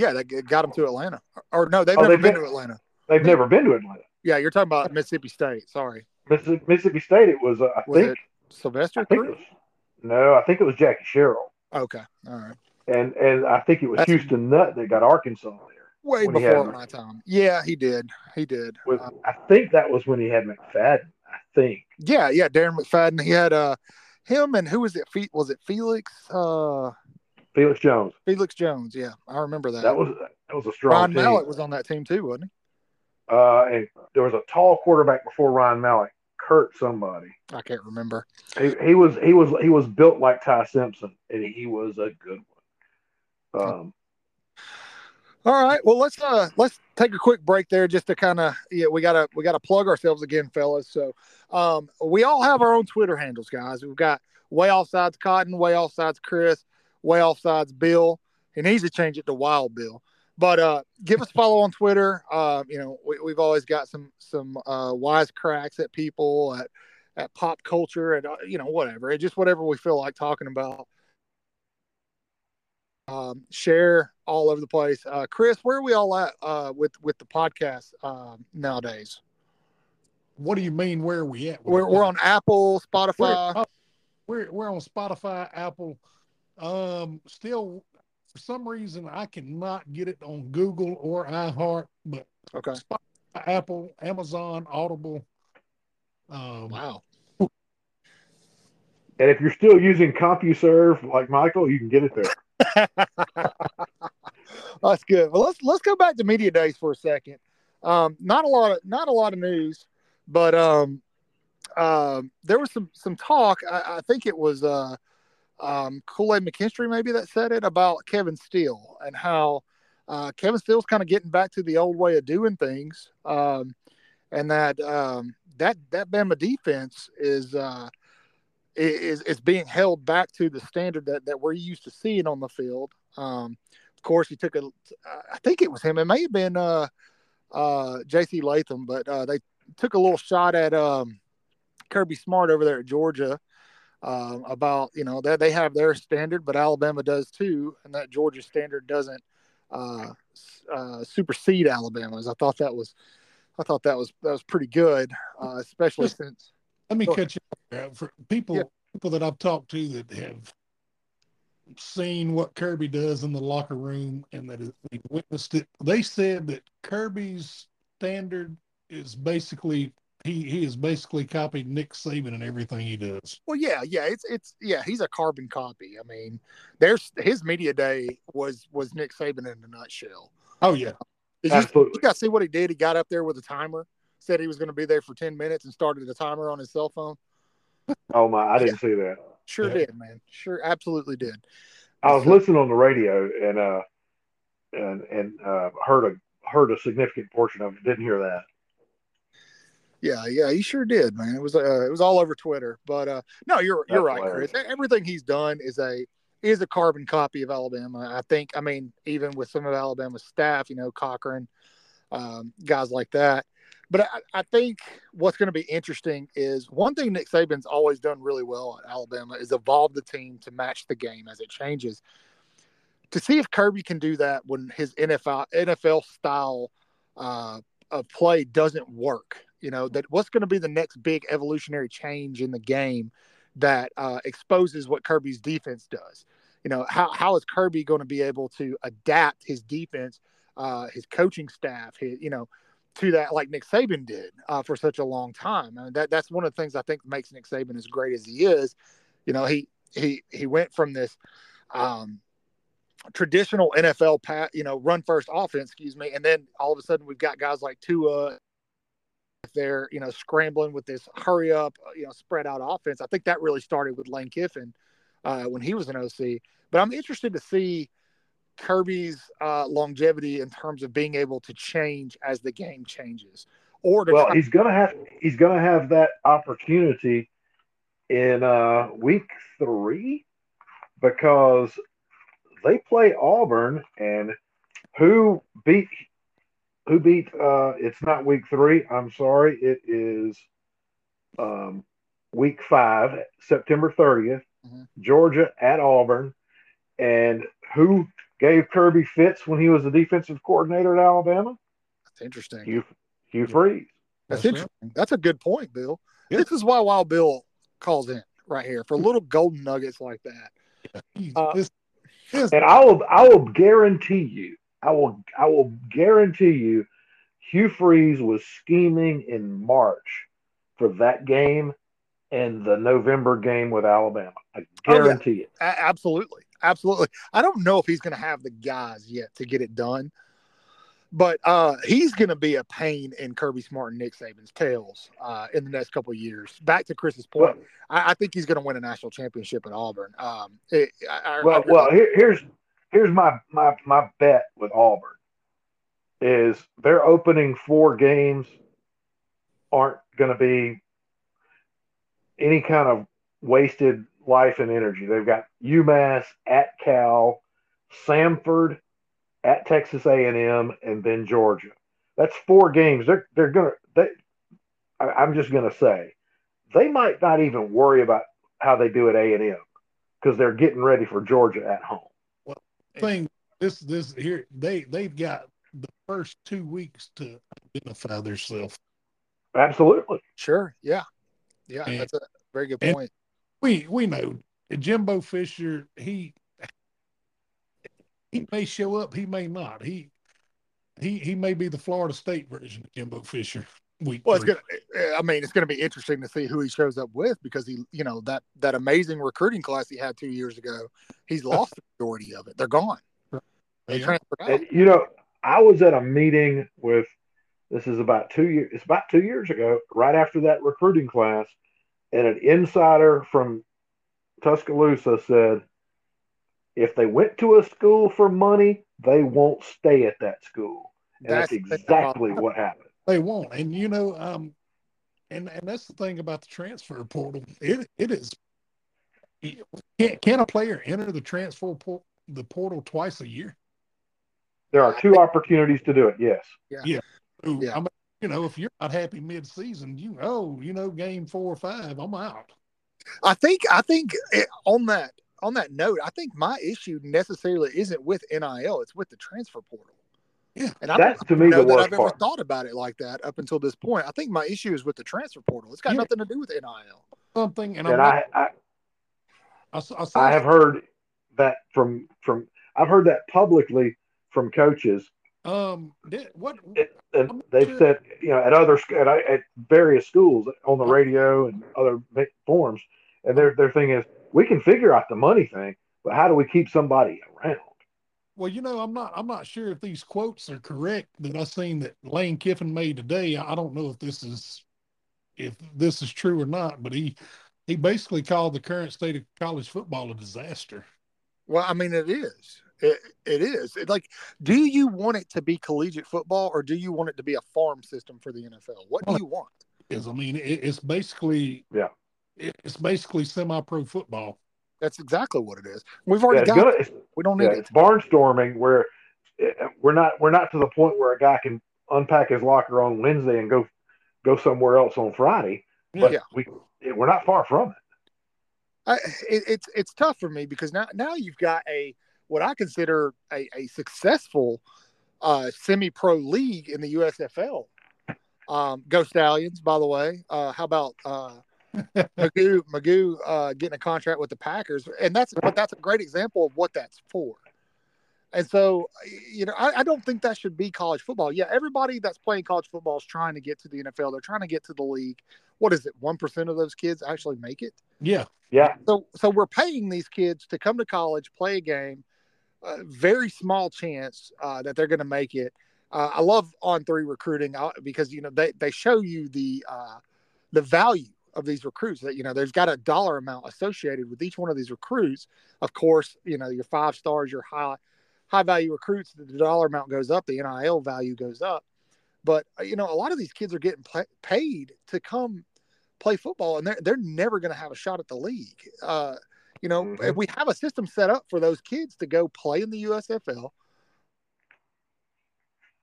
Yeah, that got them to Atlanta. Or no, they've Oh, never they've been been- to Atlanta. They've never been to Atlanta. Yeah, you're talking about Mississippi State. Sorry, Mississippi, Mississippi State. It was, uh, I Was think, Sylvester I think was, no, I think it was Jackie Sherrill, Okay, all right. and and I think it was That's- Houston Nutt that got Arkansas there. Way before my time. Yeah, he did. He did. With, Uh, I think that was when he had McFadden. I think yeah, yeah. Darren McFadden. He had uh him and who was it? Was it Felix? Uh, Felix Jones. Felix Jones. Yeah, I remember that. That was that was a strong Ron team. Mallett was on that team too, wasn't he? Uh, and there was a tall quarterback before Ryan Mallett, Kurt somebody. I can't remember. He, he was he was he was built like Ty Simpson, and he was a good one. Um, All right. Well, let's uh let's take a quick break there just to kind of yeah we gotta we gotta plug ourselves again, fellas. So um we all have our own Twitter handles, guys. We've got way offsides Cotton, way offsides Chris, way offsides Bill. He needs to change it to Wild Bill. But uh give us a follow on Twitter. Uh, you know we, we've always got some some uh, wise cracks at people at at pop culture and uh, you know whatever. It just whatever we feel like talking about um, share all over the place. Uh, Chris, where are we all at uh, with with the podcast um, nowadays? What do you mean? Where are we at? We're, we're on Apple, We're, Spotify. oh, we're we're on Spotify, Apple. Um, still, for some reason, I cannot get it on Google or iHeart, but Okay. Spotify, Apple, Amazon, Audible. Um, Wow. and if you're still using CompuServe like Michael, you can get it there. That's good. Well, let's let's go back to media days for a second. Um, not a lot of not a lot of news, but um, um, there was some some talk. I, I think it was uh, um, Kool Aid McKinstry maybe that said it about Kevin Steele and how uh, Kevin Steele's kind of getting back to the old way of doing things, um, and that um, that that Bama defense is. Uh, is is being held back to the standard that, that we're used to seeing on the field. Um, of course, he took a. I think it was him. It may have been uh, uh, J.C. Latham, but uh, they took a little shot at um, Kirby Smart over there at Georgia um, about you know that they have their standard, but Alabama does too, and that Georgia standard doesn't uh, uh, supersede Alabama's. I thought that was. I thought that was that was pretty good, uh, especially Just- since Let me catch you there. for people Yeah. people that I've talked to that have seen what Kirby does in the locker room and that have witnessed it. They said that Kirby's standard is basically he he has basically copied Nick Saban in everything he does. Well, yeah, yeah, it's it's yeah, he's a carbon copy. I mean, there's his media day was was Nick Saban in a nutshell. Oh yeah, Did you, Absolutely. you guys see what he did? He got up there with a timer, said he was going to be there for ten minutes, and started the timer on his cell phone. Oh my, I didn't see that. Sure Yeah. did, man. Sure, absolutely did. I was listening on the radio and uh and and uh heard a heard a significant portion of it. Didn't hear that. Yeah, yeah, he sure did, man. It was uh, it was all over Twitter. But uh, no, you're you're right, Chris. Everything he's done is a is a carbon copy of Alabama. I think. I mean, even with some of Alabama's staff, you know, Cochran, um, guys like that. But I, I think what's going to be interesting is one thing Nick Saban's always done really well at Alabama is evolve the team to match the game as it changes. To see if Kirby can do that when his NFL NFL style uh, of play doesn't work. You know that what's going to be the next big evolutionary change in the game that uh, exposes what Kirby's defense does. You know how how is Kirby going to be able to adapt his defense, uh, his coaching staff, his, you know, to that like Nick Saban did uh, for such a long time. I mean, that that's one of the things I think makes Nick Saban as great as he is. You know, he he he went from this um, traditional NFL pat, you know, run first offense, excuse me, and then all of a sudden we've got guys like Tua. They're you know scrambling with this hurry up, uh, you know, spread out offense. I think that really started with Lane Kiffin uh, when he was an OC. But I'm interested to see Kirby's uh, longevity in terms of being able to change as the game changes, or to Well, try- he's gonna have he's gonna have that opportunity in uh week three because they play Auburn and who beat who beat uh it's not week three, I'm sorry, it is um week five, September 30th, Mhm. Georgia at Auburn. And who gave Kirby fits when he was the defensive coordinator at Alabama? that's interesting. Hugh Hugh Freeze. That's That's right. interesting. That's a good point, Bill. Yeah. This is why Wild Bill calls in right here for little golden nuggets like that. He's- Uh, this- this- And I will I will guarantee you, I will I will guarantee you, Hugh Freeze was scheming in March for that game and the November game with Alabama. I Oh, yeah. guarantee it. A- absolutely, absolutely. I don't know if he's going to have the guys yet to get it done, but uh, he's going to be a pain in Kirby Smart and Nick Saban's tails uh, in the next couple of years. Back to Chris's point, Well, I, I think he's going to win a national championship at Auburn. Um, it, I, I- I well, well here, here's here's my, my my bet with Auburn is their opening four games aren't going to be any kind of wasted life and energy. They've got UMass at Cal, Samford at Texas A&M, and then Georgia. That's four games. They're they're gonna. They, I, I'm just gonna say they might not even worry about how they do at A&M because they're getting ready for Georgia at home. Thing this this here they they've got the first two weeks to identify themselves. Absolutely. sure, yeah, yeah, And- that's a very good point. We we know Jimbo Fisher he he may show up, he may not. He he he may be the Florida State version of Jimbo Fisher. Week Well, it's gonna. Eh, eh, I mean, it's gonna be interesting to see who he shows up with because he, you know, that that amazing recruiting class he had two years ago, he's lost the majority of it. They're gone. They Yeah. transferred out. And, you know, I was at a meeting with this is about two years. It's about two years ago, right after that recruiting class, and an insider from Tuscaloosa said, if they went to a school for money, they won't stay at that school, and that's, the thing exactly what happened. They won't. And you know, um, and and that's the thing about the transfer portal. It it is. Can, can a player enter the transfer por- the portal twice a year? There are two opportunities to do it. Yes. Ooh, Yeah. I mean, you know, if you're not happy mid-season, you oh, you know, game four or five, I'm out. I think. I think on that on that note, I think my issue necessarily isn't with NIL; it's with the transfer portal. Yeah. and I That's don't to me know the that worst I've ever thought about it like that up until this point. I think my issue is with the transfer portal. It's got Yeah. nothing to do with NIL. Something, and, I'm And not, I, I, I, I, I have heard that from from I've heard that publicly from coaches Um, did, what? It, and they've sure- said, you know, at other at, at various schools on the radio and other ma- forums, and their their thing is, we can figure out the money thing, but how do we keep somebody around? Well, you know, I'm not. I'm not sure if these quotes are correct that I seen that Lane Kiffin made today. I I don't know if this is, if this is true or not. But he, he basically called the current state of college football a disaster. Well, I mean, it is. It, it is. It, like, do you want it to be collegiate football or do you want it to be a farm system for the NFL? What do you want? Is I mean, it, it's basically Yeah. it, it's basically semi-pro football. That's exactly what it is. We've already it's, got gonna, it. We don't yeah, need it. it's barnstorming where uh, we're not we're not to the point where a guy can unpack his locker on Wednesday and go go somewhere else on Friday, but Yeah. we we're not far from it. I, it, it's it's tough for me because now now you've got a what I consider a, a successful uh, semi-pro league in the USFL. Um, Go Stallions, by the way. Uh, how about uh, Magoo Magoo uh, getting a contract with the Packers? And that's but that's a great example of what that's for. And so, you know, I, I don't think that should be college football. Yeah, everybody that's playing college football is trying to get to the NFL. They're trying to get to the league. What is it? One percent of those kids actually make it. Yeah, Yeah, So, so we're paying these kids to come to college, play a game. Uh, very small chance uh, that they're going to make it. Uh, I love On3 recruiting uh, because you know they, they show you the uh, the value of these recruits. That you know there's got a dollar amount associated with each one of these recruits. Of course, you know your five stars, your high high value recruits, the dollar amount goes up, the NIL value goes up. But uh, you know a lot of these kids are getting pla paid to come play football, and they're they're never going to have a shot at the league. Uh, you know, Mhm. if we have a system set up for those kids to go play in the USFL,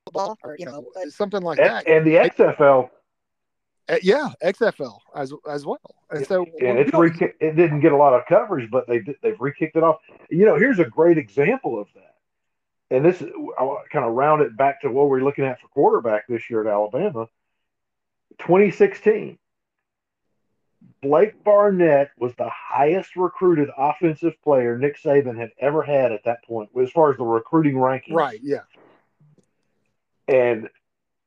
football, or you know, something like and, that. and the XFL, Uh, yeah, XFL as as well. And so and it's re- it didn't get a lot of coverage, but they they've re-kicked it off. You know, here's a great example of that. And this I kind of round it back to what we're looking at for quarterback this year at Alabama. 2016, Blake Barnett was the highest recruited offensive player Nick Saban had ever had at that point, as far as the recruiting rankings. right, yeah, and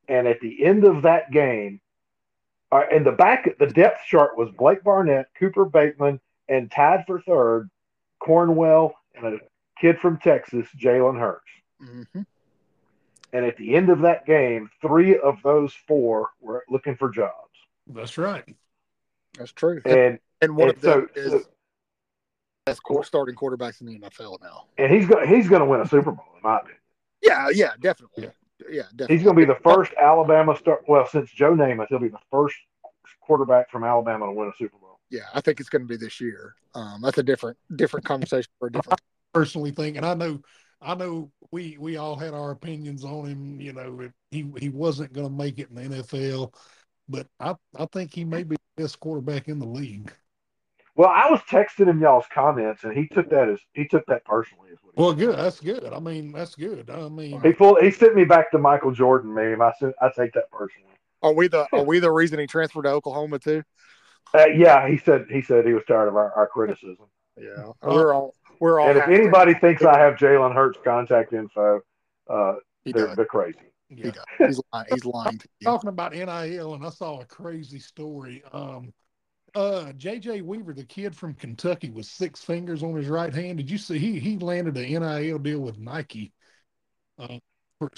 and at the end of that game, uh, in the back, the depth chart was Blake Barnett, Cooper Bateman, and tied for third, Cornwell, and a kid from Texas, Jalen Hurts. hmm And at the end of that game, three of those four were looking for jobs. that's right. that's true. And And one and of them so- is so- best core starting quarterbacks in the NFL now. and he's going he's going to win a Super Bowl, in my opinion. Yeah, yeah, definitely. Yeah, definitely. He's going to be the first Alabama start. Well, since Joe Namath, he'll be the first quarterback from Alabama to win a Super Bowl. Yeah, I think it's going to be this year. Um, that's a different different conversation for a different. Personally, think, and I know, I know, we we all had our opinions on him. You know, if he he wasn't going to make it in the NFL, but I I think he may be the best quarterback in the league. Well, I was texting him y'all's comments, and he took that as he took that personally. Is what Well, good. That's good. I mean, that's good. I mean, he pulled. He sent me back to Michael Jordan meme. I said I take that personally. Are we the Are we the reason he transferred to Oklahoma too? Uh, yeah, he said he said he was tired of our, our criticism. Yeah, we're all we're all. And if happy. anybody thinks I have Jalen Hurts contact info, uh, they're, they're crazy. yeah. He does. He's lying. He's lying to you. talking about NIL, and I saw a crazy story. Um, uh, JJ Weaver, the kid from Kentucky, with six fingers on his right hand. Did you see he he landed a NIL deal with Nike uh, for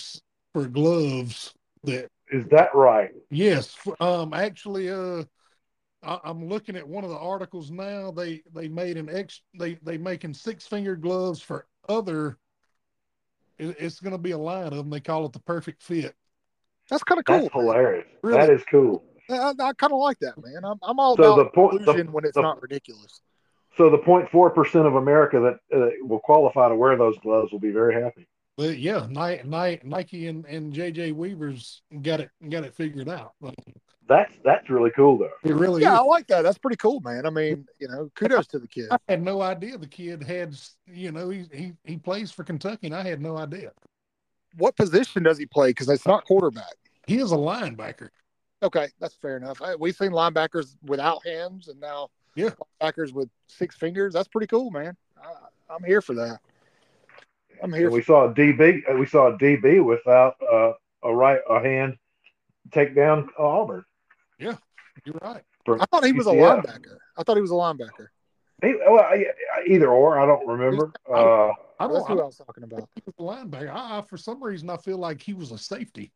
for gloves that Is that right? Yes, um, actually, uh, I, I'm looking at one of the articles now. They they made an ex they they making six finger gloves for other. it- it's going to be a line of them. They call it the perfect fit. That's kind of cool. That's hilarious. Really? That is cool. I, I kind of like that, man. I'm, I'm all So about the point- inclusion the- when it's the- not ridiculous. So the 0.4 percent of America that uh, will qualify to wear those gloves will be very happy. But yeah, Nike, Nike and, and JJ Weaver's got it got it figured out. That's that's really cool though. It really Yeah, I like that. That's pretty cool, man. I mean, you know, kudos to the kid. I had no idea the kid had you know he he he plays for Kentucky, and I had no idea. What position does he play? Because it's not quarterback. He is a linebacker. Okay, that's fair enough. I, we've seen linebackers without hands, and now Yeah. linebackers with six fingers. That's pretty cool, man. I, I'm here for that. I'm here. And we saw a DB. uh, We saw a DB without uh, a right a hand take down Auburn. Yeah, you're right. from I thought he was a linebacker. I thought he was a linebacker. He, well, I- either or, I don't remember. Uh, I don't. who I I was talking about. he was a linebacker. I, I, for some reason, I feel like he was a safety.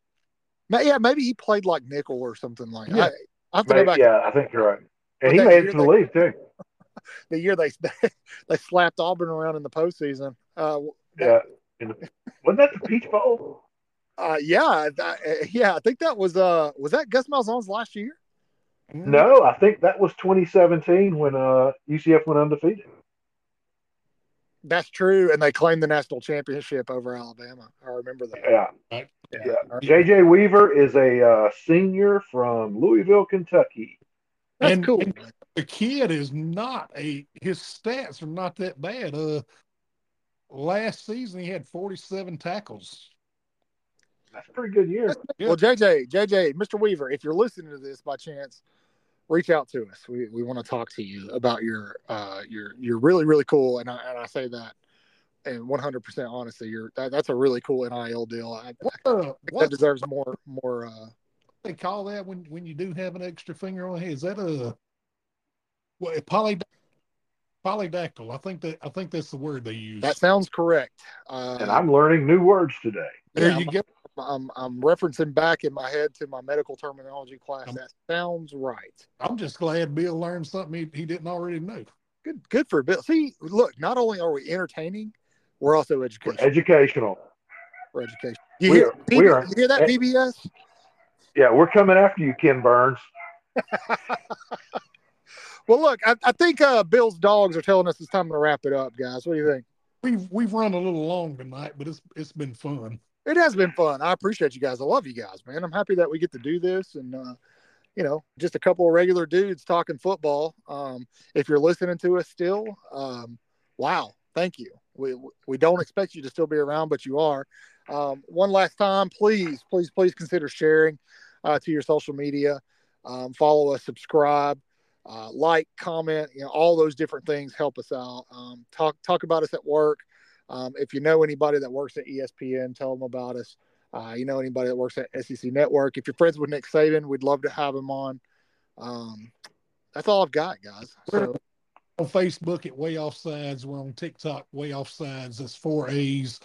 Ma- Yeah, maybe he played like nickel or something like. Yeah. I, I have to go maybe- back. yeah, I think you're right. But And he made it to the they- league too. The year they they slapped Auburn around in the postseason. Uh, Yeah, In the- wasn't that the Peach Bowl? uh, yeah, that, yeah. I think that was uh was that Gus Malzahn's last year? No, I think that was 2017 when uh, UCF went undefeated. That's true, and they claimed the national championship over Alabama. I remember that. Yeah, Right. Yeah. JJ Weaver is a uh, senior from Louisville, Kentucky. That's And- cool. and- the kid is not a his stats are not that bad. Uh last season he had 47 tackles. That's a pretty good year. Yeah. Well, JJ, JJ, Mr. Weaver, if you're listening to this by chance, reach out to us. We, we want to talk to you about your uh your you're really really cool, and I and I say that and 100 percent honestly, you're that, that's a really cool NIL deal. I, I What uh, think that deserves more more. uh they call that when when you do have an extra finger on the head? Is that a what poly polydactyl? I think that I think that's the word they use. That sounds correct. Uh, And I'm learning new words today. there yeah, you go. I'm I'm referencing back in my head to my medical terminology class. Um, That sounds right. I'm just glad Bill learned something he, he didn't already know. Good good for Bill. See, look, not only are we entertaining, we're also We're educational. educational. for education. You We hear, are- we are- you hear that, PBS? Yeah, we're coming after you, Ken Burns. Well, look, I, I think uh, Bill's dogs are telling us it's time to wrap it up, guys. What do you think? We've we've run a little long tonight, but it's it's been fun. It has been fun. I appreciate you guys. I love you guys, man. I'm happy that we get to do this and, uh, you know, just a couple of regular dudes talking football. Um, if you're listening to us still, um, wow, thank you. We, we don't expect you to still be around, but you are. Um, one last time, please, please, please consider sharing uh, to your social media. Um, follow us, subscribe, uh, like, comment. You know, all those different things help us out. Um, talk talk about us at work. Um, if you know anybody that works at ESPN, tell them about us. Uh, you know anybody that works at SEC Network. If you're friends with Nick Saban, we'd love to have him on. Um, that's all I've got, guys. So on Facebook at Way Off Sides. We're on TikTok, Way Off Sides. That's four A's.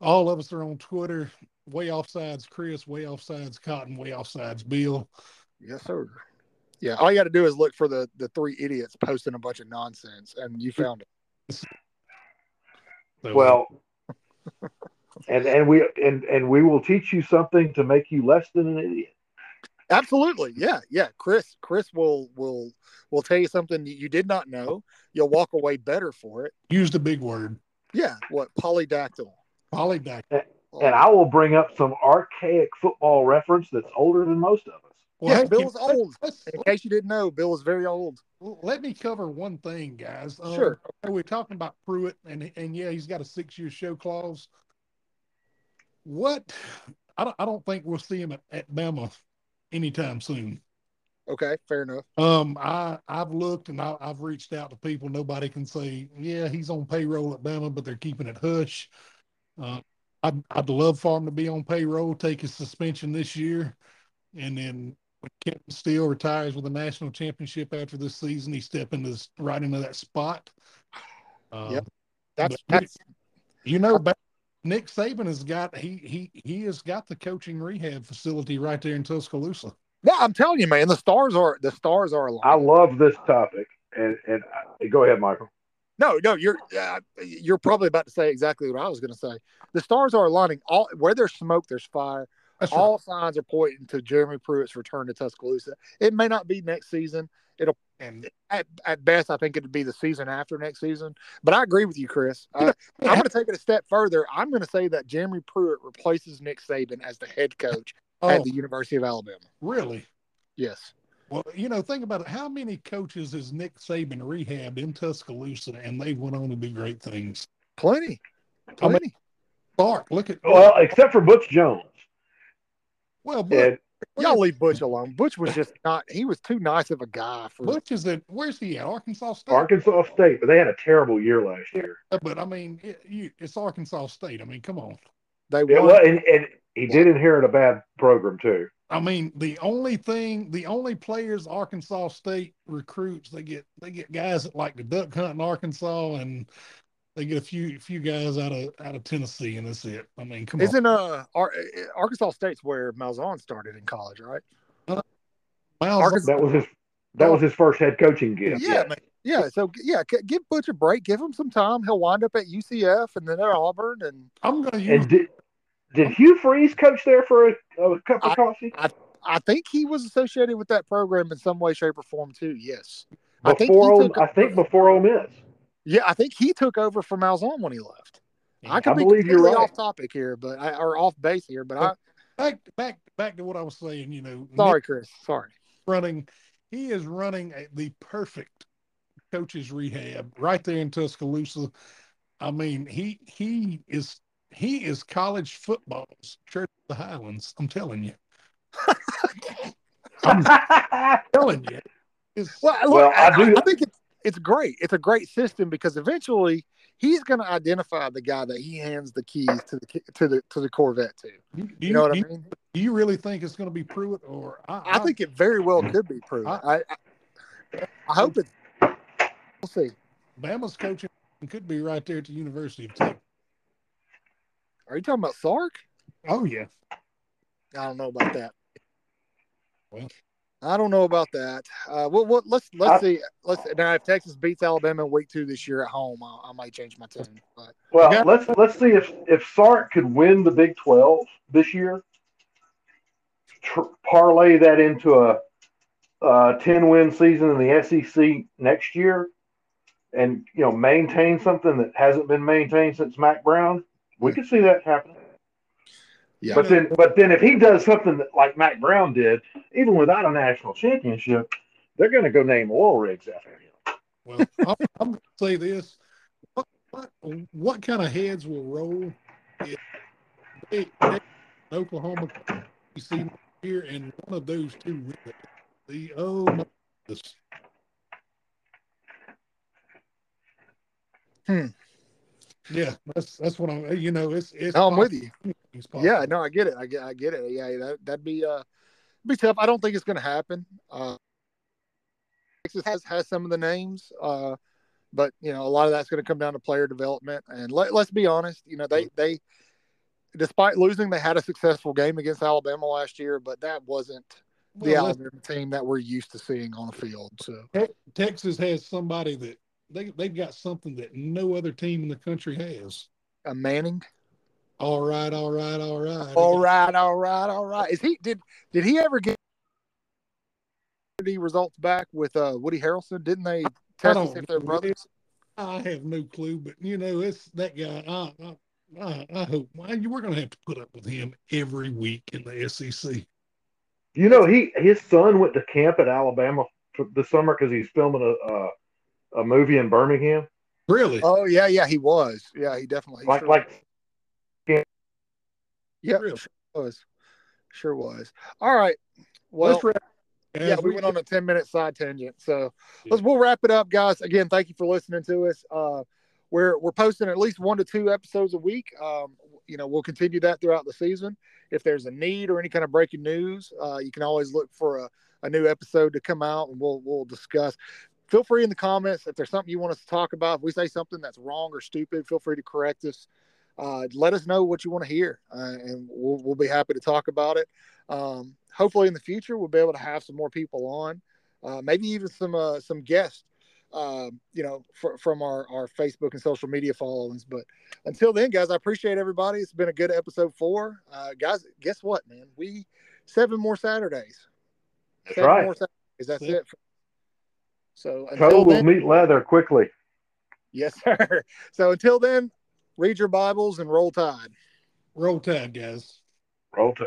All of us are on Twitter, Way Off Sides Chris, Way Off Sides Cotton, Way Off Sides Bill. yes, sir. Yeah, all you got to do is look for the the three idiots posting a bunch of nonsense, and you found it. Well, and and we and and we will teach you something to make you less than an idiot. Absolutely, yeah, yeah. Chris, Chris will will will tell you something you did not know. You'll walk away better for it. use the big word. Yeah, what polydactyl? Polydactyl. And I will bring up some archaic football reference that's older than most of us. Well, yeah, Bill's let's- old. In case you didn't know, Bill is very old. let me cover one thing, guys. Um, Sure. We're talking about Pruitt, and and yeah, he's got a six year show-cause. What? I don't. I don't think we'll see him at, at Bama anytime soon. Okay, fair enough. Um, I I've looked and I, I've reached out to people. Nobody can say, yeah, he's on payroll at Bama, but they're keeping it hush. Uh, I'd I'd love for him to be on payroll, take his suspension this year, and then when Kevin Steele retires with a national championship after this season, he step into this, right into that spot. Uh, Yep. That's that's You know, Nick Saban has got he he he has got the coaching rehab facility right there in Tuscaloosa. no. I'm telling you, man. The stars are the stars are aligned. I love this topic, and and I, go ahead, Michael. No, no, you're uh, you're probably about to say exactly what I was going to say. The stars are aligning. All where there's smoke, there's fire. That's All signs are pointing to Jeremy Pruitt's return to Tuscaloosa. It may not be next season. right. And At, at best, I think it'd be the season after next season. But I agree with you, Chris. Uh, I'm going to take it a step further. I'm going to say that Jeremy Pruitt replaces Nick Saban as the head coach oh, at the University of Alabama. really? Yes. Well, you know, think about it. How many coaches has Nick Saban rehabbed in Tuscaloosa, and they went on to do great things? Plenty. I mean- Plenty. Clark, look at Well, except for Butch Jones, well, but and y'all leave Butch alone. Butch was just not. He was too nice of a guy for. Butch is at where's he at? Arkansas State. Arkansas State, but they had a terrible year last year. But I mean, it, you, it's Arkansas State. I mean, come on. They Yeah, won. well, and, and he did inherit a bad program too. I mean, the only thing, the only players Arkansas State recruits, they get they get guys that like to duck hunt in Arkansas, and they get a few few guys out of out of Tennessee, and that's it. I mean, come on. Isn't uh Ar- eh, eh, Arkansas State's where Malzahn started in college, right? Uh, Miles, Arkansas- That was his. That was his first head coaching gig. Yeah, man. Yeah, so yeah, g- give Butch a break, give him some time. He'll wind up at UCF and then at Auburn, and I'm going to use And did did Hugh Freeze coach there for a, a cup of I- coffee I think he was associated with that program in some way, shape, or form too. Yes, I think before? he Ole, took I think before Ole Miss. Yeah, I think he took over from Malzahn when he left. I could I be believe you're right. off topic here, but I, or off base here, but I back back back to what I was saying. You know, sorry, Chris, sorry. running. He is running a, the perfect coaches rehab right there in Tuscaloosa. I mean, he he is he is college football's Church of the Highlands. I'm telling you. I'm telling you. It's, Well, look, Well, I, I do- I think it's it's great. It's a great system because eventually he's going to identify the guy that he hands the keys to the to the to the Corvette to. you, You know what you, I mean? do you really think it's going to be Pruitt or I, I think it very well could be Pruitt. I- I, I, I hope it. We'll see. Bama's coaching could be right there at the University of Texas. Are you talking about Sark? Oh yeah. I don't know about that. Well. I don't know about that. Uh, well, well, let's let's I- see. Let's now if Texas beats Alabama in week two this year at home, I, I might change my tune. But Well, let's let's see if if Sark could win the Big Twelve this year, tr- parlay that into a, a ten win season in the SEC next year, and you know maintain something that hasn't been maintained since Mack Brown. We could see that happen. Yeah. But then, but then, if he does something that, like Mack Brown did, even without a national championship, they're going to go name oil rigs after him. Well, I'm, I'm going to say this: what, what, what kind of heads will roll if they, they, Oklahoma you see here and one of those two the oh my goodness. Hmm. Yeah, that's that's what I'm. You know, it's it's. I'm with possible. You. It's Yeah, possible. no, I get it. I get, I get it. Yeah, that that'd be uh, be tough. I don't think it's going to happen. Uh, Texas has has some of the names, uh, but you know, a lot of that's going to come down to player development. And let, let's be honest, you know, they they, despite losing, they had a successful game against Alabama last year, but that wasn't the Well, listen, Alabama team that we're used to seeing on the field. So Texas has somebody that they they've got something that no other team in the country has. A Manning. All right, all right, all right. All right, all right, all right. Is he did did he ever get the results back with uh, Woody Harrelson? Didn't they test to if they're brothers? I have no clue, but you know, it's that guy. I I, I, I hope well, we're going to have to put up with him every week in the SEC. You know, he his son went to camp at Alabama for the summer because he's filming a, a a movie in Birmingham. Really? Oh yeah, yeah, he was. Yeah, he definitely Like sure, like yeah, really? sure was. Sure was. All right. Well, Let's wrap. guys. yeah, we went on a 10 minute side tangent. So let's we'll wrap it up, guys. Again, thank you for listening to us. Uh we're we're posting at least one to two episodes a week. Um, you know, we'll continue that throughout the season. If there's a need or any kind of breaking news, uh, you can always look for a, a new episode to come out and we'll we'll discuss. Feel free in the comments if there's something you want us to talk about. If we say something that's wrong or stupid, feel free to correct us. Uh, let us know what you want to hear, uh, and we'll, we'll be happy to talk about it. Um, hopefully, in the future, we'll be able to have some more people on, uh, maybe even some uh, some guests, uh, you know, fr- from our our Facebook and social media followings. But until then, guys, I appreciate everybody. It's been a good episode four, uh, guys. Guess what, man? We seven more Saturdays. That's seven right. more Saturdays. That's Yeah. it. So until Toe will then, meet leather quickly. yes, sir. So until then, read your Bibles and roll tide. Roll Tide, guys. Roll Tide.